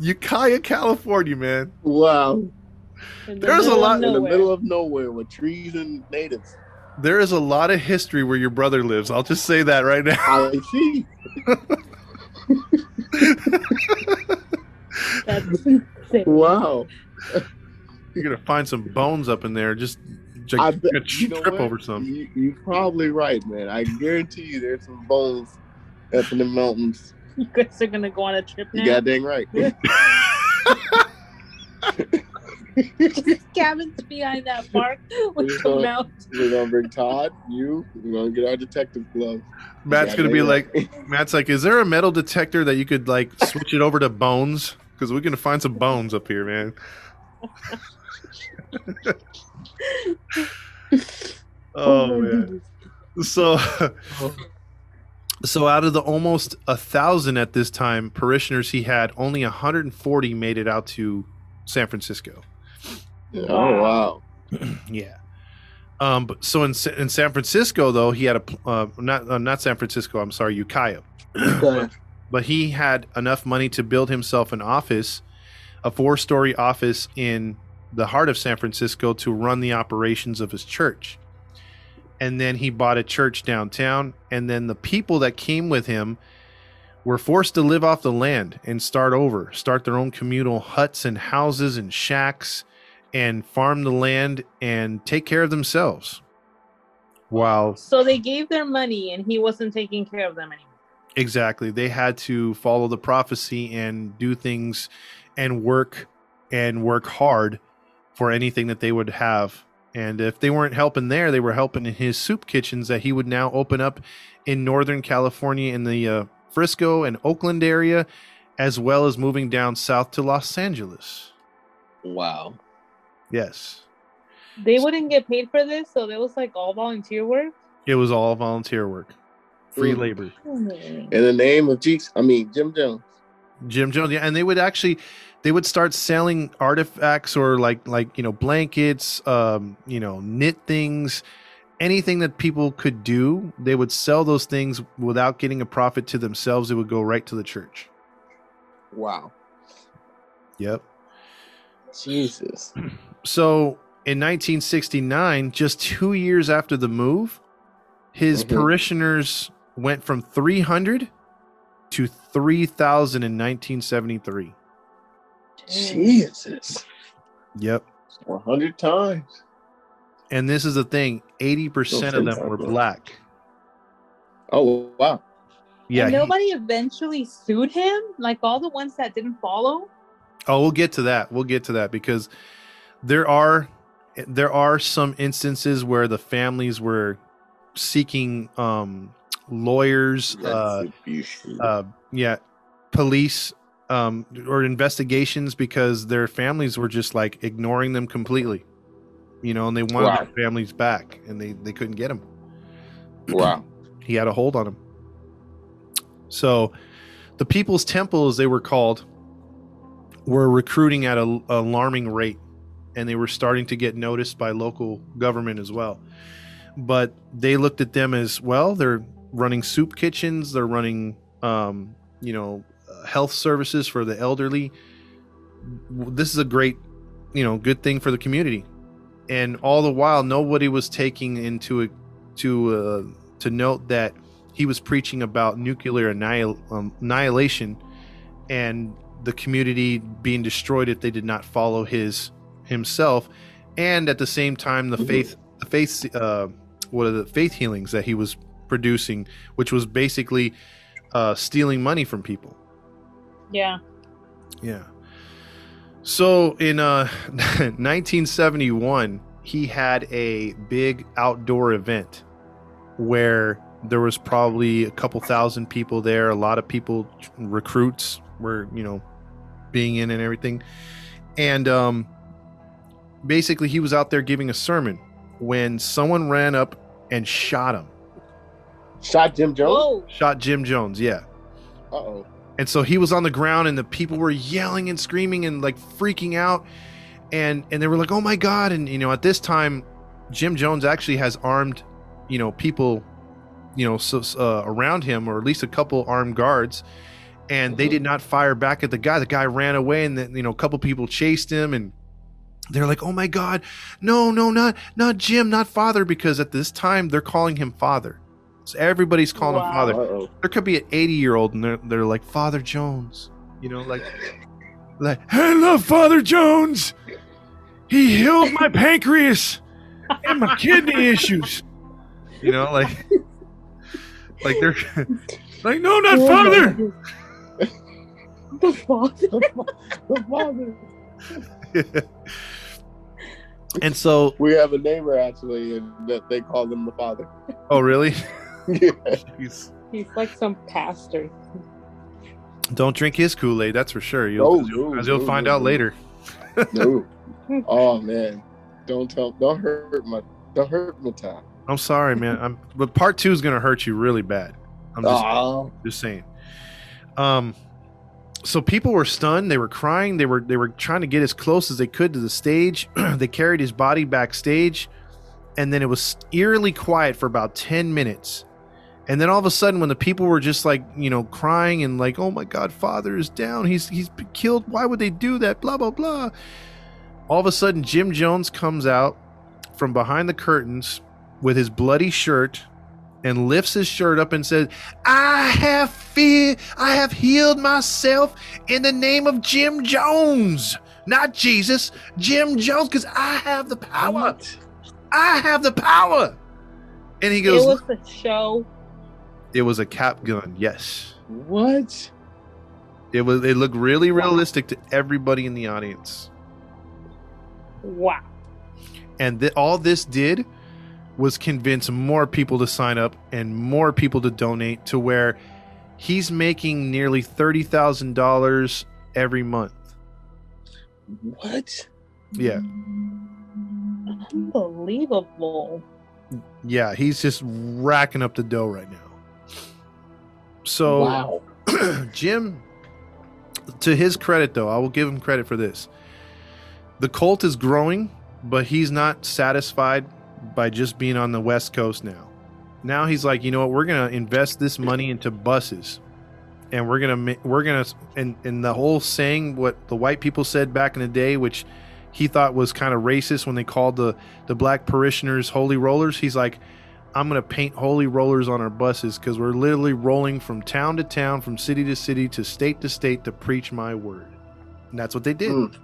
Ukiah, California, man. wow. There's a lot- In the middle of nowhere with trees and natives. There is a lot of history where your brother lives. I'll just say that right now. I see. That's insane. Wow. You're gonna find some bones up in there. Just, just I bet, gonna you know trip what? over some. You, you're probably right, man. I guarantee you there's some bones up in the mountains. You guys are gonna go on a trip You now. goddamn right. Cabins behind that park with We're the going- mountain. We're gonna bring Todd, you, we're gonna get our detective gloves. Matt's gonna be like, Matt's like, is there a metal detector that you could like switch it over to bones? Because we're gonna find some bones up here, man. Oh my man. So, so out of the almost a thousand at this time parishioners he had, only 140 made it out to San Francisco. oh wow. Yeah. Um. But so in in San Francisco though he had a uh, not uh, not San Francisco I'm sorry Ukiah, but he had enough money to build himself an office, a four story office in the heart of San Francisco to run the operations of his church. And then he bought a church downtown, and then the people that came with him were forced to live off the land and start over, start their own communal huts and houses and shacks and farm the land and take care of themselves. While So they gave their money and he wasn't taking care of them anymore. Exactly. They had to follow the prophecy and do things and work and work hard for anything that they would have. And if they weren't helping there, they were helping in his soup kitchens that he would now open up in Northern California in the uh, Frisco and Oakland area, as well as moving down south to Los Angeles. Wow. Yes. They wouldn't get paid for this, so it was like all volunteer work. It was all volunteer work, free Mm. labor. In the name of Jesus, I mean Jim Jones. Jim Jones, yeah, and they would actually they would start selling artifacts or like like you know blankets, um, you know knit things, anything that people could do. They would sell those things without getting a profit to themselves. It would go right to the church. Wow. Yep. Jesus. So in 1969, just two years after the move, his Mhm. parishioners went from 300 to 3,000 in 1973. Jesus. Yep. 100 times. And this is the thing 80% of them were black. Oh, wow. Yeah. And he- nobody eventually sued him? Like all the ones that didn't follow? Oh, we'll get to that. We'll get to that because there are there are some instances where the families were seeking um lawyers uh uh yeah police um or investigations because their families were just like ignoring them completely you know and they wanted Wow. their families back and they they couldn't get them wow. he had a hold on him. So, the People's Temple, as they were called, were recruiting at an alarming rate, and they were starting to get noticed by local government as well. But they looked at them as well. They're running soup kitchens. They're running, um, you know, health services for the elderly. This is a great, you know, good thing for the community. And all the while, nobody was taking into a, to uh, to note that he was preaching about nuclear annihil- um, annihilation and the community being destroyed if they did not follow his himself and at the same time the faith the faith uh, what are the faith healings that he was producing which was basically uh, stealing money from people Yeah. yeah. So in uh, 1971, he had a big outdoor event where there was probably a couple thousand people there. A lot of people, recruits, were you know being in and everything. And um, basically, he was out there giving a sermon when someone ran up and shot him. Shot Jim Jones? Whoa. Shot Jim Jones. Yeah. Uh oh. And so he was on the ground and the people were yelling and screaming and like freaking out. And and they were like, "Oh my god." And you know, at this time Jim Jones actually has armed, you know, people, you know, so, uh, around him or at least a couple armed guards. And they Mhm. did not fire back at the guy. The guy ran away and then, you know, a couple people chased him and they're like, "Oh my god. No, no, not not Jim, not father because at this time they're calling him father." So everybody's calling him father Uh oh. there could be an 80 year old and they're, they're like father jones you know like like i love father jones he healed my pancreas and my kidney issues you know like like they're like no not Oh father my- The father. The father. and so We have a neighbor actually, and that they call him the father. oh really yeah. He's- He's like some pastor. don't drink his kool-aid that's for sure you'll, No, no, as you'll no, find no, out no. later No. Oh man. Don't tell. Don't hurt my. Don't hurt my time. i'm sorry man i'm but part two is gonna hurt you really bad i'm just. Just saying. Um, so people were stunned. They were crying. They were they were trying to get as close as they could to the stage. they carried his body backstage, and then it was eerily quiet for about ten minutes. And then all of a sudden, when the people were just like you know crying and like, "Oh my God, Father is down. He's he's killed. Why would they do that?" Blah blah blah. All of a sudden, Jim Jones comes out from behind the curtains with his bloody shirt and lifts his shirt up and says, I have fear, I have healed myself in the name of Jim Jones. Not Jesus, Jim Jones, because I have the power. I have the power. And he goes, It was a show. It was a cap gun, yes. What? It was it looked really realistic to everybody in the audience. Wow. And th- all this did was convince more people to sign up and more people to donate to where he's making nearly $30,000 every month. What? Yeah. Unbelievable. Yeah, he's just racking up the dough right now. So wow. Jim, to his credit, though, I will give him credit for this. The cult is growing, but he's not satisfied by just being on the West Coast now. Now he's like, you know what? We're gonna invest this money into buses, and we're gonna we're gonna and and the whole saying what the white people said back in the day, which he thought was kind of racist when they called the the black parishioners holy rollers. He's like, I'm gonna paint holy rollers on our buses because we're literally rolling from town to town, from city to city, to state to state to preach my word. And that's what they did. Mm.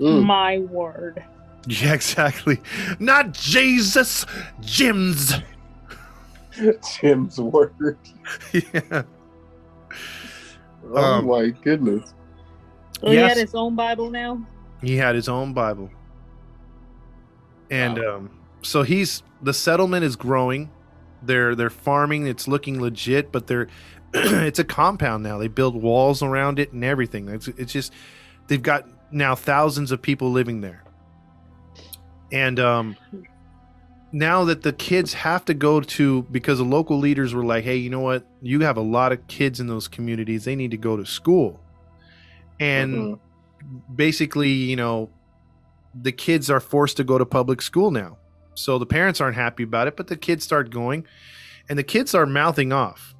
Mm. My word. Yeah, exactly. Not Jesus, Jim's. Jim's word. yeah. Oh Um, my goodness. So he Yes. had his own Bible now. He had his own Bible. And Wow. um, so he's the settlement is growing. They're they're farming. It's looking legit, but they're it's a compound now. They build walls around it and everything. It's it's just they've got now thousands of people living there. And um now that the kids have to go to because the local leaders were like, "Hey, you know what? You have a lot of kids in those communities. They need to go to school." And Mhm. basically, you know, the kids are forced to go to public school now. So the parents aren't happy about it, but the kids start going and the kids are mouthing off.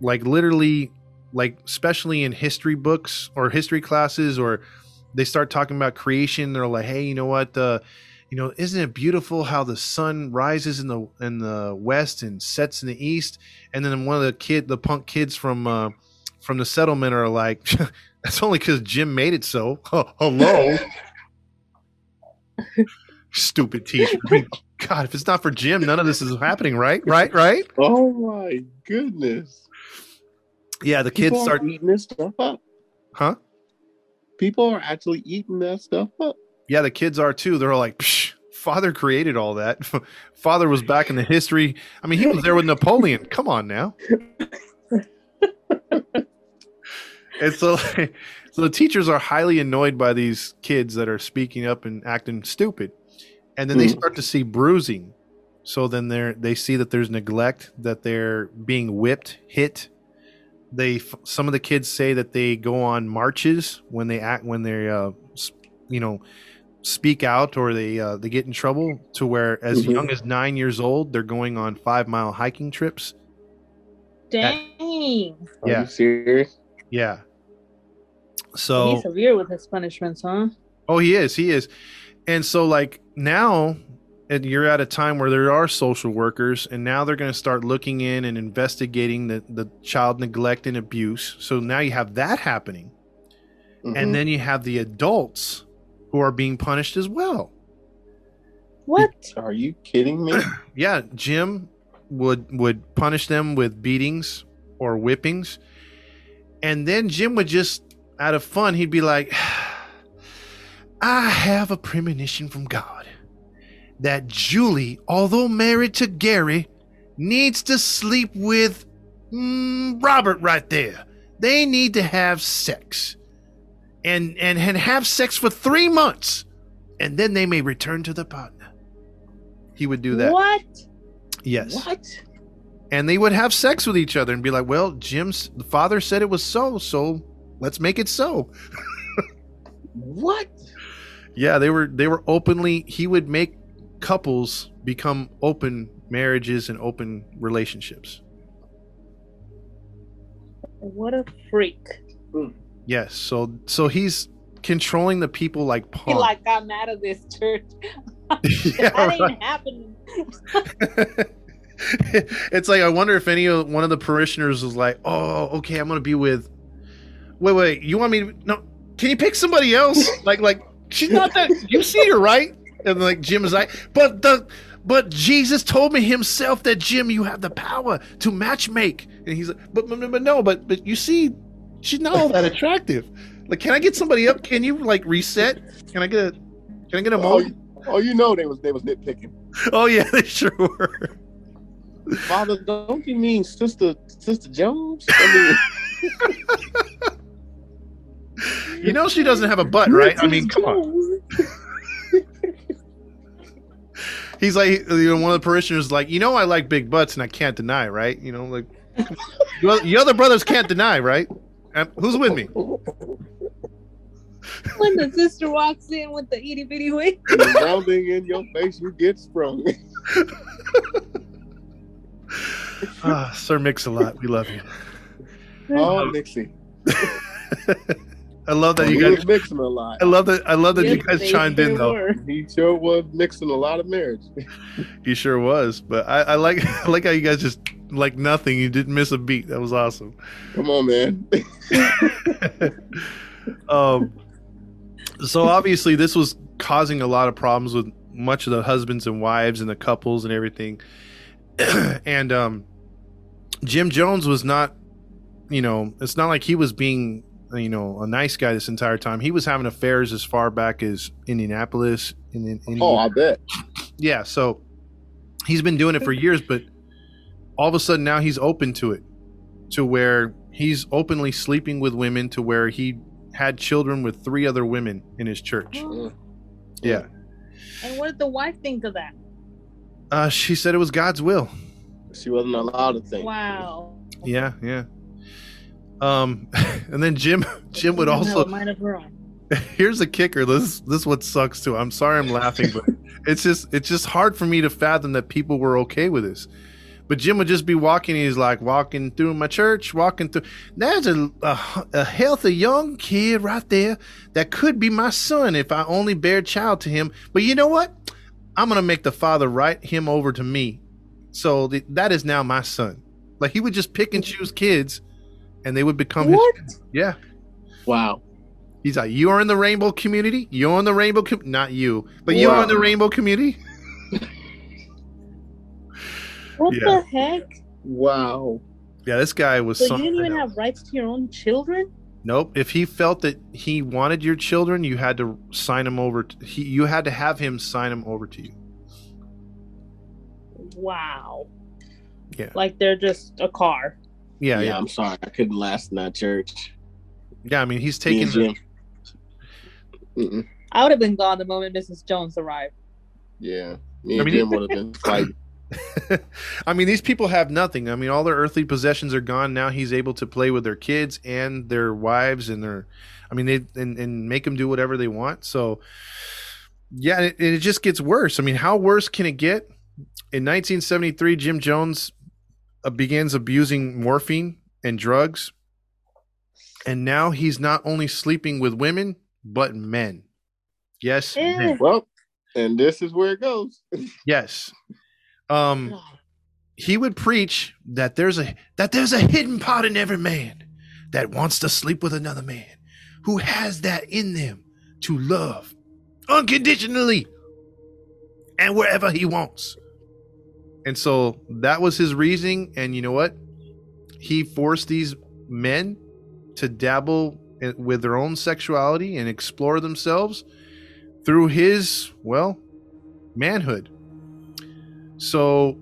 Like literally like especially in history books or history classes or they start talking about creation, they're like, "Hey, you know what? Uh you know, isn't it beautiful how the sun rises in the in the west and sets in the east?" And then one of the kid, the punk kids from uh, from the settlement are like, "That's only because Jim made it so." Hello, stupid teacher. I mean, God, if it's not for Jim, none of this is happening, right? Right? Right? Oh my goodness. Yeah, the kids People start, are eating this stuff up. huh? People are actually eating that stuff up. Yeah, the kids are too. They're all like, Psh, "Father created all that. Father was back in the history. I mean, he was there with Napoleon. Come on now." and so, so the teachers are highly annoyed by these kids that are speaking up and acting stupid, and then they Mhm. start to see bruising. So then they they see that there's neglect, that they're being whipped, hit. They some of the kids say that they go on marches when they act when they uh, you know speak out or they uh, they get in trouble to where as Mhm. young as nine years old they're going on five mile hiking trips. Dang. Are Yeah. you serious? Yeah. So He's severe with his punishments, huh? Oh, he is. He is. And so, like now, and you're at a time where there are social workers, and now they're going to start looking in and investigating the the child neglect and abuse. So now you have that happening, Mhm. and then you have the adults who are being punished as well. What? are you kidding me? Yeah, Jim would would punish them with beatings or whippings, and then Jim would just, out of fun, he'd be like, "I have a premonition from God that Julie, although married to Gary, needs to sleep with mm, Robert right there. They need to have sex, and and and have sex for three months, and then they may return to the partner." He would do that. What? Yes. What? And they would have sex with each other and be like, well, Jim's the father said it was so, so let's make it so. What? Yeah, they were they were openly he would make couples become open marriages and open relationships. What a freak. Yes. So so he's controlling the people like He Paul. like got mad at this church. yeah, that right. ain't happening. it's like I wonder if any of one of the parishioners was like, "Oh, okay, I'm gonna be with." Wait, wait, you want me to? No, can you pick somebody else? like, like she's not that. You see her, right? And like Jim is like, but the, but Jesus told me himself that Jim, you have the power to matchmake. And he's like, but, but, but no, but, but you see, she's not all that attractive. Like, can I get somebody up? Can you like reset? Can I get a, can I get a Oh, moment? you, oh, you know they was they was nitpicking. Oh yeah, they sure were. Father, don't you mean Sister Sister Jones? I You know she doesn't have a butt, right? I mean, come on. He's like, you know, one of the parishioners is like, you know, I like big butts, and I can't deny, right? You know, like, you oth- you other brothers can't deny, right? Um, who's with me? when the sister walks in with the itty bitty wig. mean, rounding in your face, you get sprung. Ah, Sir Mix-a-Lot. We love you. oh, Nixie. I love that you was guys. mixing a lot. I love that. I love that you guys they chimed in though. were. He sure was mixing a lot of marriage. He sure was. But I, I like I like how you guys just like nothing. You didn't miss a beat. That was awesome. Come on, man. um, so obviously this was causing a lot of problems with much of the husbands and wives and the couples and everything. and um, Jim Jones was not, you know, it's not like he was being, you know, a nice guy this entire time. He was having affairs as far back as Indianapolis. In, in, in oh, I bet. yeah, so he's been doing it for years, but all of a sudden now he's open to it, to where he's openly sleeping with women, to where he had children with three other women in his church. Mm. Yeah, And what did the wife think of that? uh, she said it was God's will. She wasn't allowed to think. Wow. Yeah, yeah. Um, and then Jim, Jim would She didn't have also. a mind of her own. Here's a kicker. This this is what sucks too. I'm sorry I'm laughing, but it's just it's just hard for me to fathom that people were okay with this. But Jim would just be walking. He's like walking through my church, walking through. There's a, a a healthy young kid right there that could be my son if I only bear child to him. But you know what? I'm gonna make the father write him over to me, so th- that is now my son. Like he would just pick and choose kids, and they would become What? his. Yeah. Wow. He's like, you are in the rainbow community. You're in the rainbow, com- not you, but you are in the rainbow community. What Yeah. the heck? Wow. Yeah, this guy was. So you didn't even else. have rights to your own children? Nope. If he felt that he wanted your children, you had to sign him over. To, he, you had to have him sign him over to you. Wow. Yeah. Like they're just a car. Yeah, Yeah, yeah, I'm sorry. I couldn't last in that church. yeah. I mean, he's taking. and The, I would have been gone the moment Mrs. Jones arrived. Yeah. Me I and mean, Jim would have been fighting. I mean, these people have nothing. I mean, all their earthly possessions are gone. Now he's able to play with their kids and their wives and their, I mean, they and, and make them do whatever they want. So, yeah, it, it just gets worse. I mean, how worse can it get? In 1973, Jim Jones begins abusing morphine and drugs, and now he's not only sleeping with women but men. Yes, Eh. men. Well, and this is where it goes. yes. Um, he would preach that there's a that there's a hidden part in every man that wants to sleep with another man who has that in them to love unconditionally and wherever he wants. And so that was his reasoning and you know what? He forced these men to dabble in- with their own sexuality and explore themselves through his well manhood. So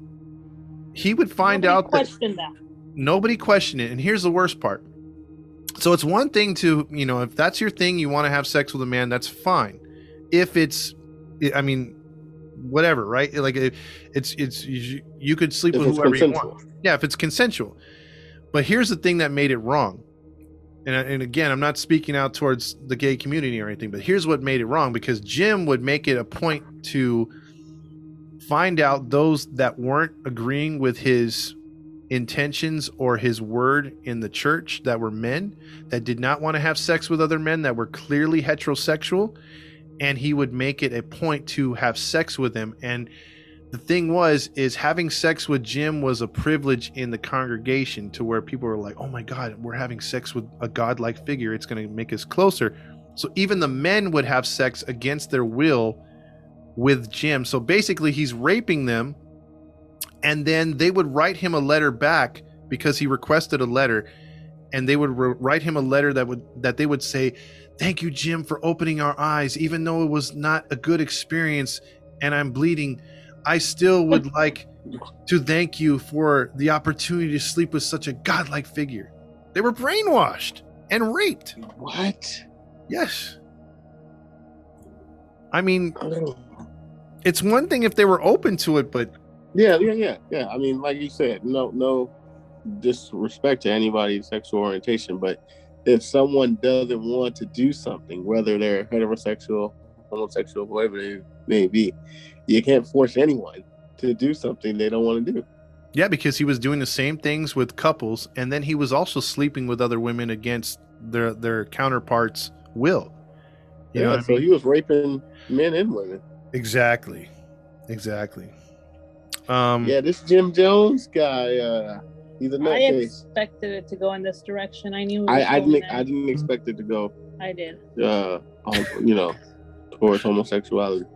he would find Nobody out that that. nobody questioned it. And here's the worst part. So it's one thing to, you know, if that's your thing, you want to have sex with a man, that's fine. If it's, I mean, whatever, right? Like it, it's, it's, you, you could sleep If with whoever you want. Yeah, if it's consensual. But here's the thing that made it wrong. And, and again, I'm not speaking out towards the gay community or anything, but here's what made it wrong because Jim would make it a point to find out those that weren't agreeing with his intentions or his word in the church that were men that did not want to have sex with other men that were clearly heterosexual and he would make it a point to have sex with him. And the thing was is having sex with Jim was a privilege in the congregation to where people were like oh my god we're having sex with a godlike figure. It's going to make us closer. So even the men would have sex against their will with Jim. So basically he's raping them and then they would write him a letter back because he requested a letter and they would re- write him a letter that would that they would say thank you jim for opening our eyes. Even though it was not a good experience and i'm bleeding i still would like to thank you for the opportunity to sleep with such a godlike figure. They were brainwashed and raped. What? yes. I mean oh. it's one thing if they were open to it but Yeah, yeah, yeah, yeah. I mean, like you said, no, no disrespect to anybody's sexual orientation, but if someone doesn't want to do something, whether they're heterosexual, homosexual, whatever they may be, you can't force anyone to do something they don't want to do. Yeah, because he was doing the same things with couples, and then he was also sleeping with other women against their their counterparts will. You know yeah, what I so mean? he was raping men and women. Exactly. Exactly. Um Yeah, this Jim Jones guy, uh, he's a I nutcase. expected it to go in this direction. I knew. I, I didn't there. I didn't expect it to go I did. uh you know towards homosexuality.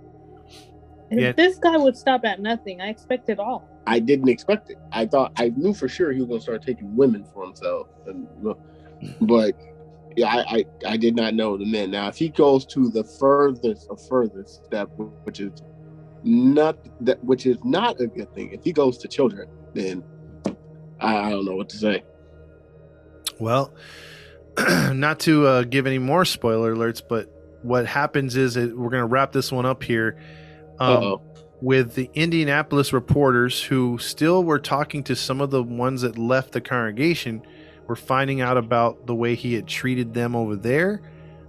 Yeah. This guy would stop at nothing. I expected all. I didn't expect it. I thought I knew for sure he was gonna start taking women for himself, and, but yeah, I, I I did not know the men. Now, if he goes to the furthest of furthest step, which is not that which is not a good thing, if he goes to children, then I, I don't know what to say. Well, not to uh, give any more spoiler alerts, but what happens is that we're going to wrap this one up here um, with the Indianapolis reporters who still were talking to some of the ones that left the congregation. Were finding out about the way he had treated them over there,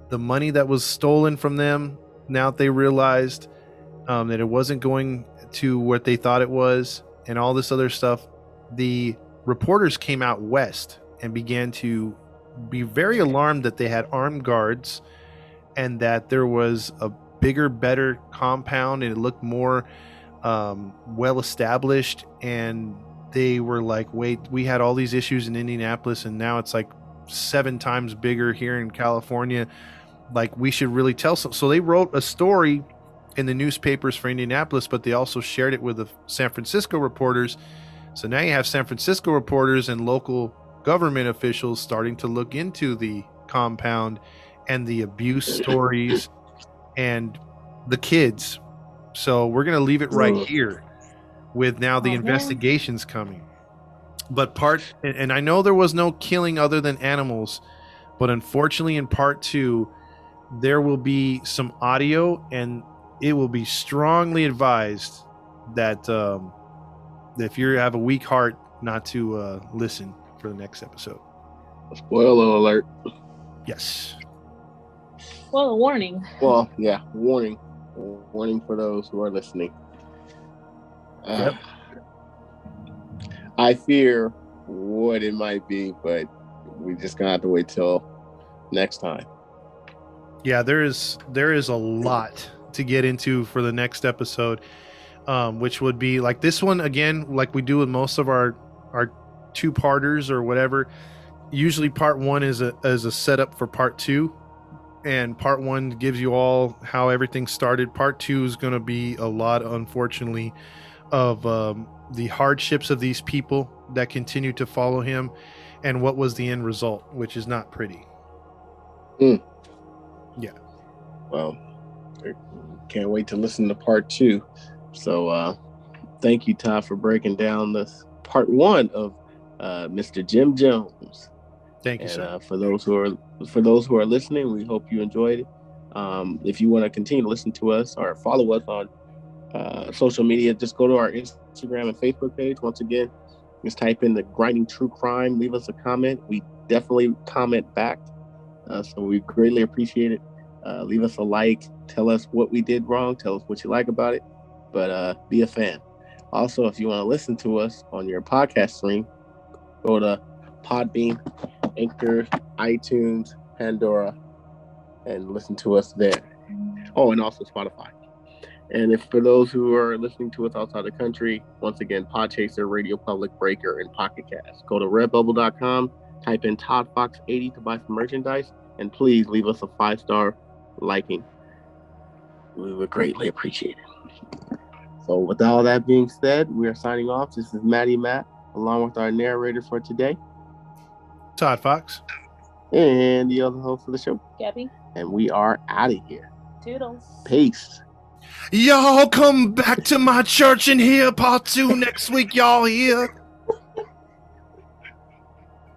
the money that was stolen from them. Now that they realized um, that it wasn't going to what they thought it was, and all this other stuff, the reporters came out west and began to be very alarmed that they had armed guards and that there was a bigger, better compound and it looked more um, well established. And they were like, wait, we had all these issues in Indianapolis and now it's like seven times bigger here in California. Like, we should really tell some. So they wrote a story in the newspapers for Indianapolis, but they also shared it with the San Francisco reporters. So now you have San Francisco reporters and local government officials starting to look into the compound and the abuse stories and the kids. So we're going to leave it right here with now the Oh, man. investigations coming. But part, and and I know there was no killing other than animals, but unfortunately, in part two, there will be some audio and it will be strongly advised that um, if you have a weak heart, not to uh, listen for the next episode. Spoiler alert. Yes. Well, a warning. Well, yeah, warning, warning for those who are listening. Uh, I fear what it might be, but we just gonna have to wait till next time. Yeah, there is there is a lot to get into for the next episode, um, which would be like this one again, like we do with most of our our two parters or whatever. Usually, part one is a is a setup for part two, and part one gives you all how everything started. Part two is going to be a lot, unfortunately, of um, the hardships of these people that continue to follow him, and what was the end result, which is not pretty. Mm. Yeah. Well, can't wait to listen to part two. So, uh, thank you, Todd, for breaking down this part one of uh, Mr. Jim Jones. Thank you, And sir. uh, for those who are for those who are listening, we hope you enjoyed it. Um, if you want to continue to listen to us or follow us on uh, social media, just go to our Instagram and Facebook page. Once again, just type in the Grinding True Crime. Leave us a comment. We definitely comment back, uh, so we greatly appreciate it. Uh, leave us a like. Tell us what we did wrong. Tell us what you like about it. But uh, be a fan. Also, if you want to listen to us on your podcast stream, go to Podbean, Anchor, iTunes, Pandora, and listen to us there. Oh, and also Spotify. And if for those who are listening to us outside the country, once again, Podchaser, Radio Public, Breaker, and Pocket Cast. Go to redbubble.com, type in Todd Fox 80 to buy some merchandise, and please leave us a five star liking. We would greatly appreciate it. So, with all that being said, we are signing off. This is Maddie Matt, along with our narrator for today, Todd Fox. and the other host of the show. Gabby. And we are out of here. Toodles. Peace. Y'all come back to my church and hear part two next week. Y'all here.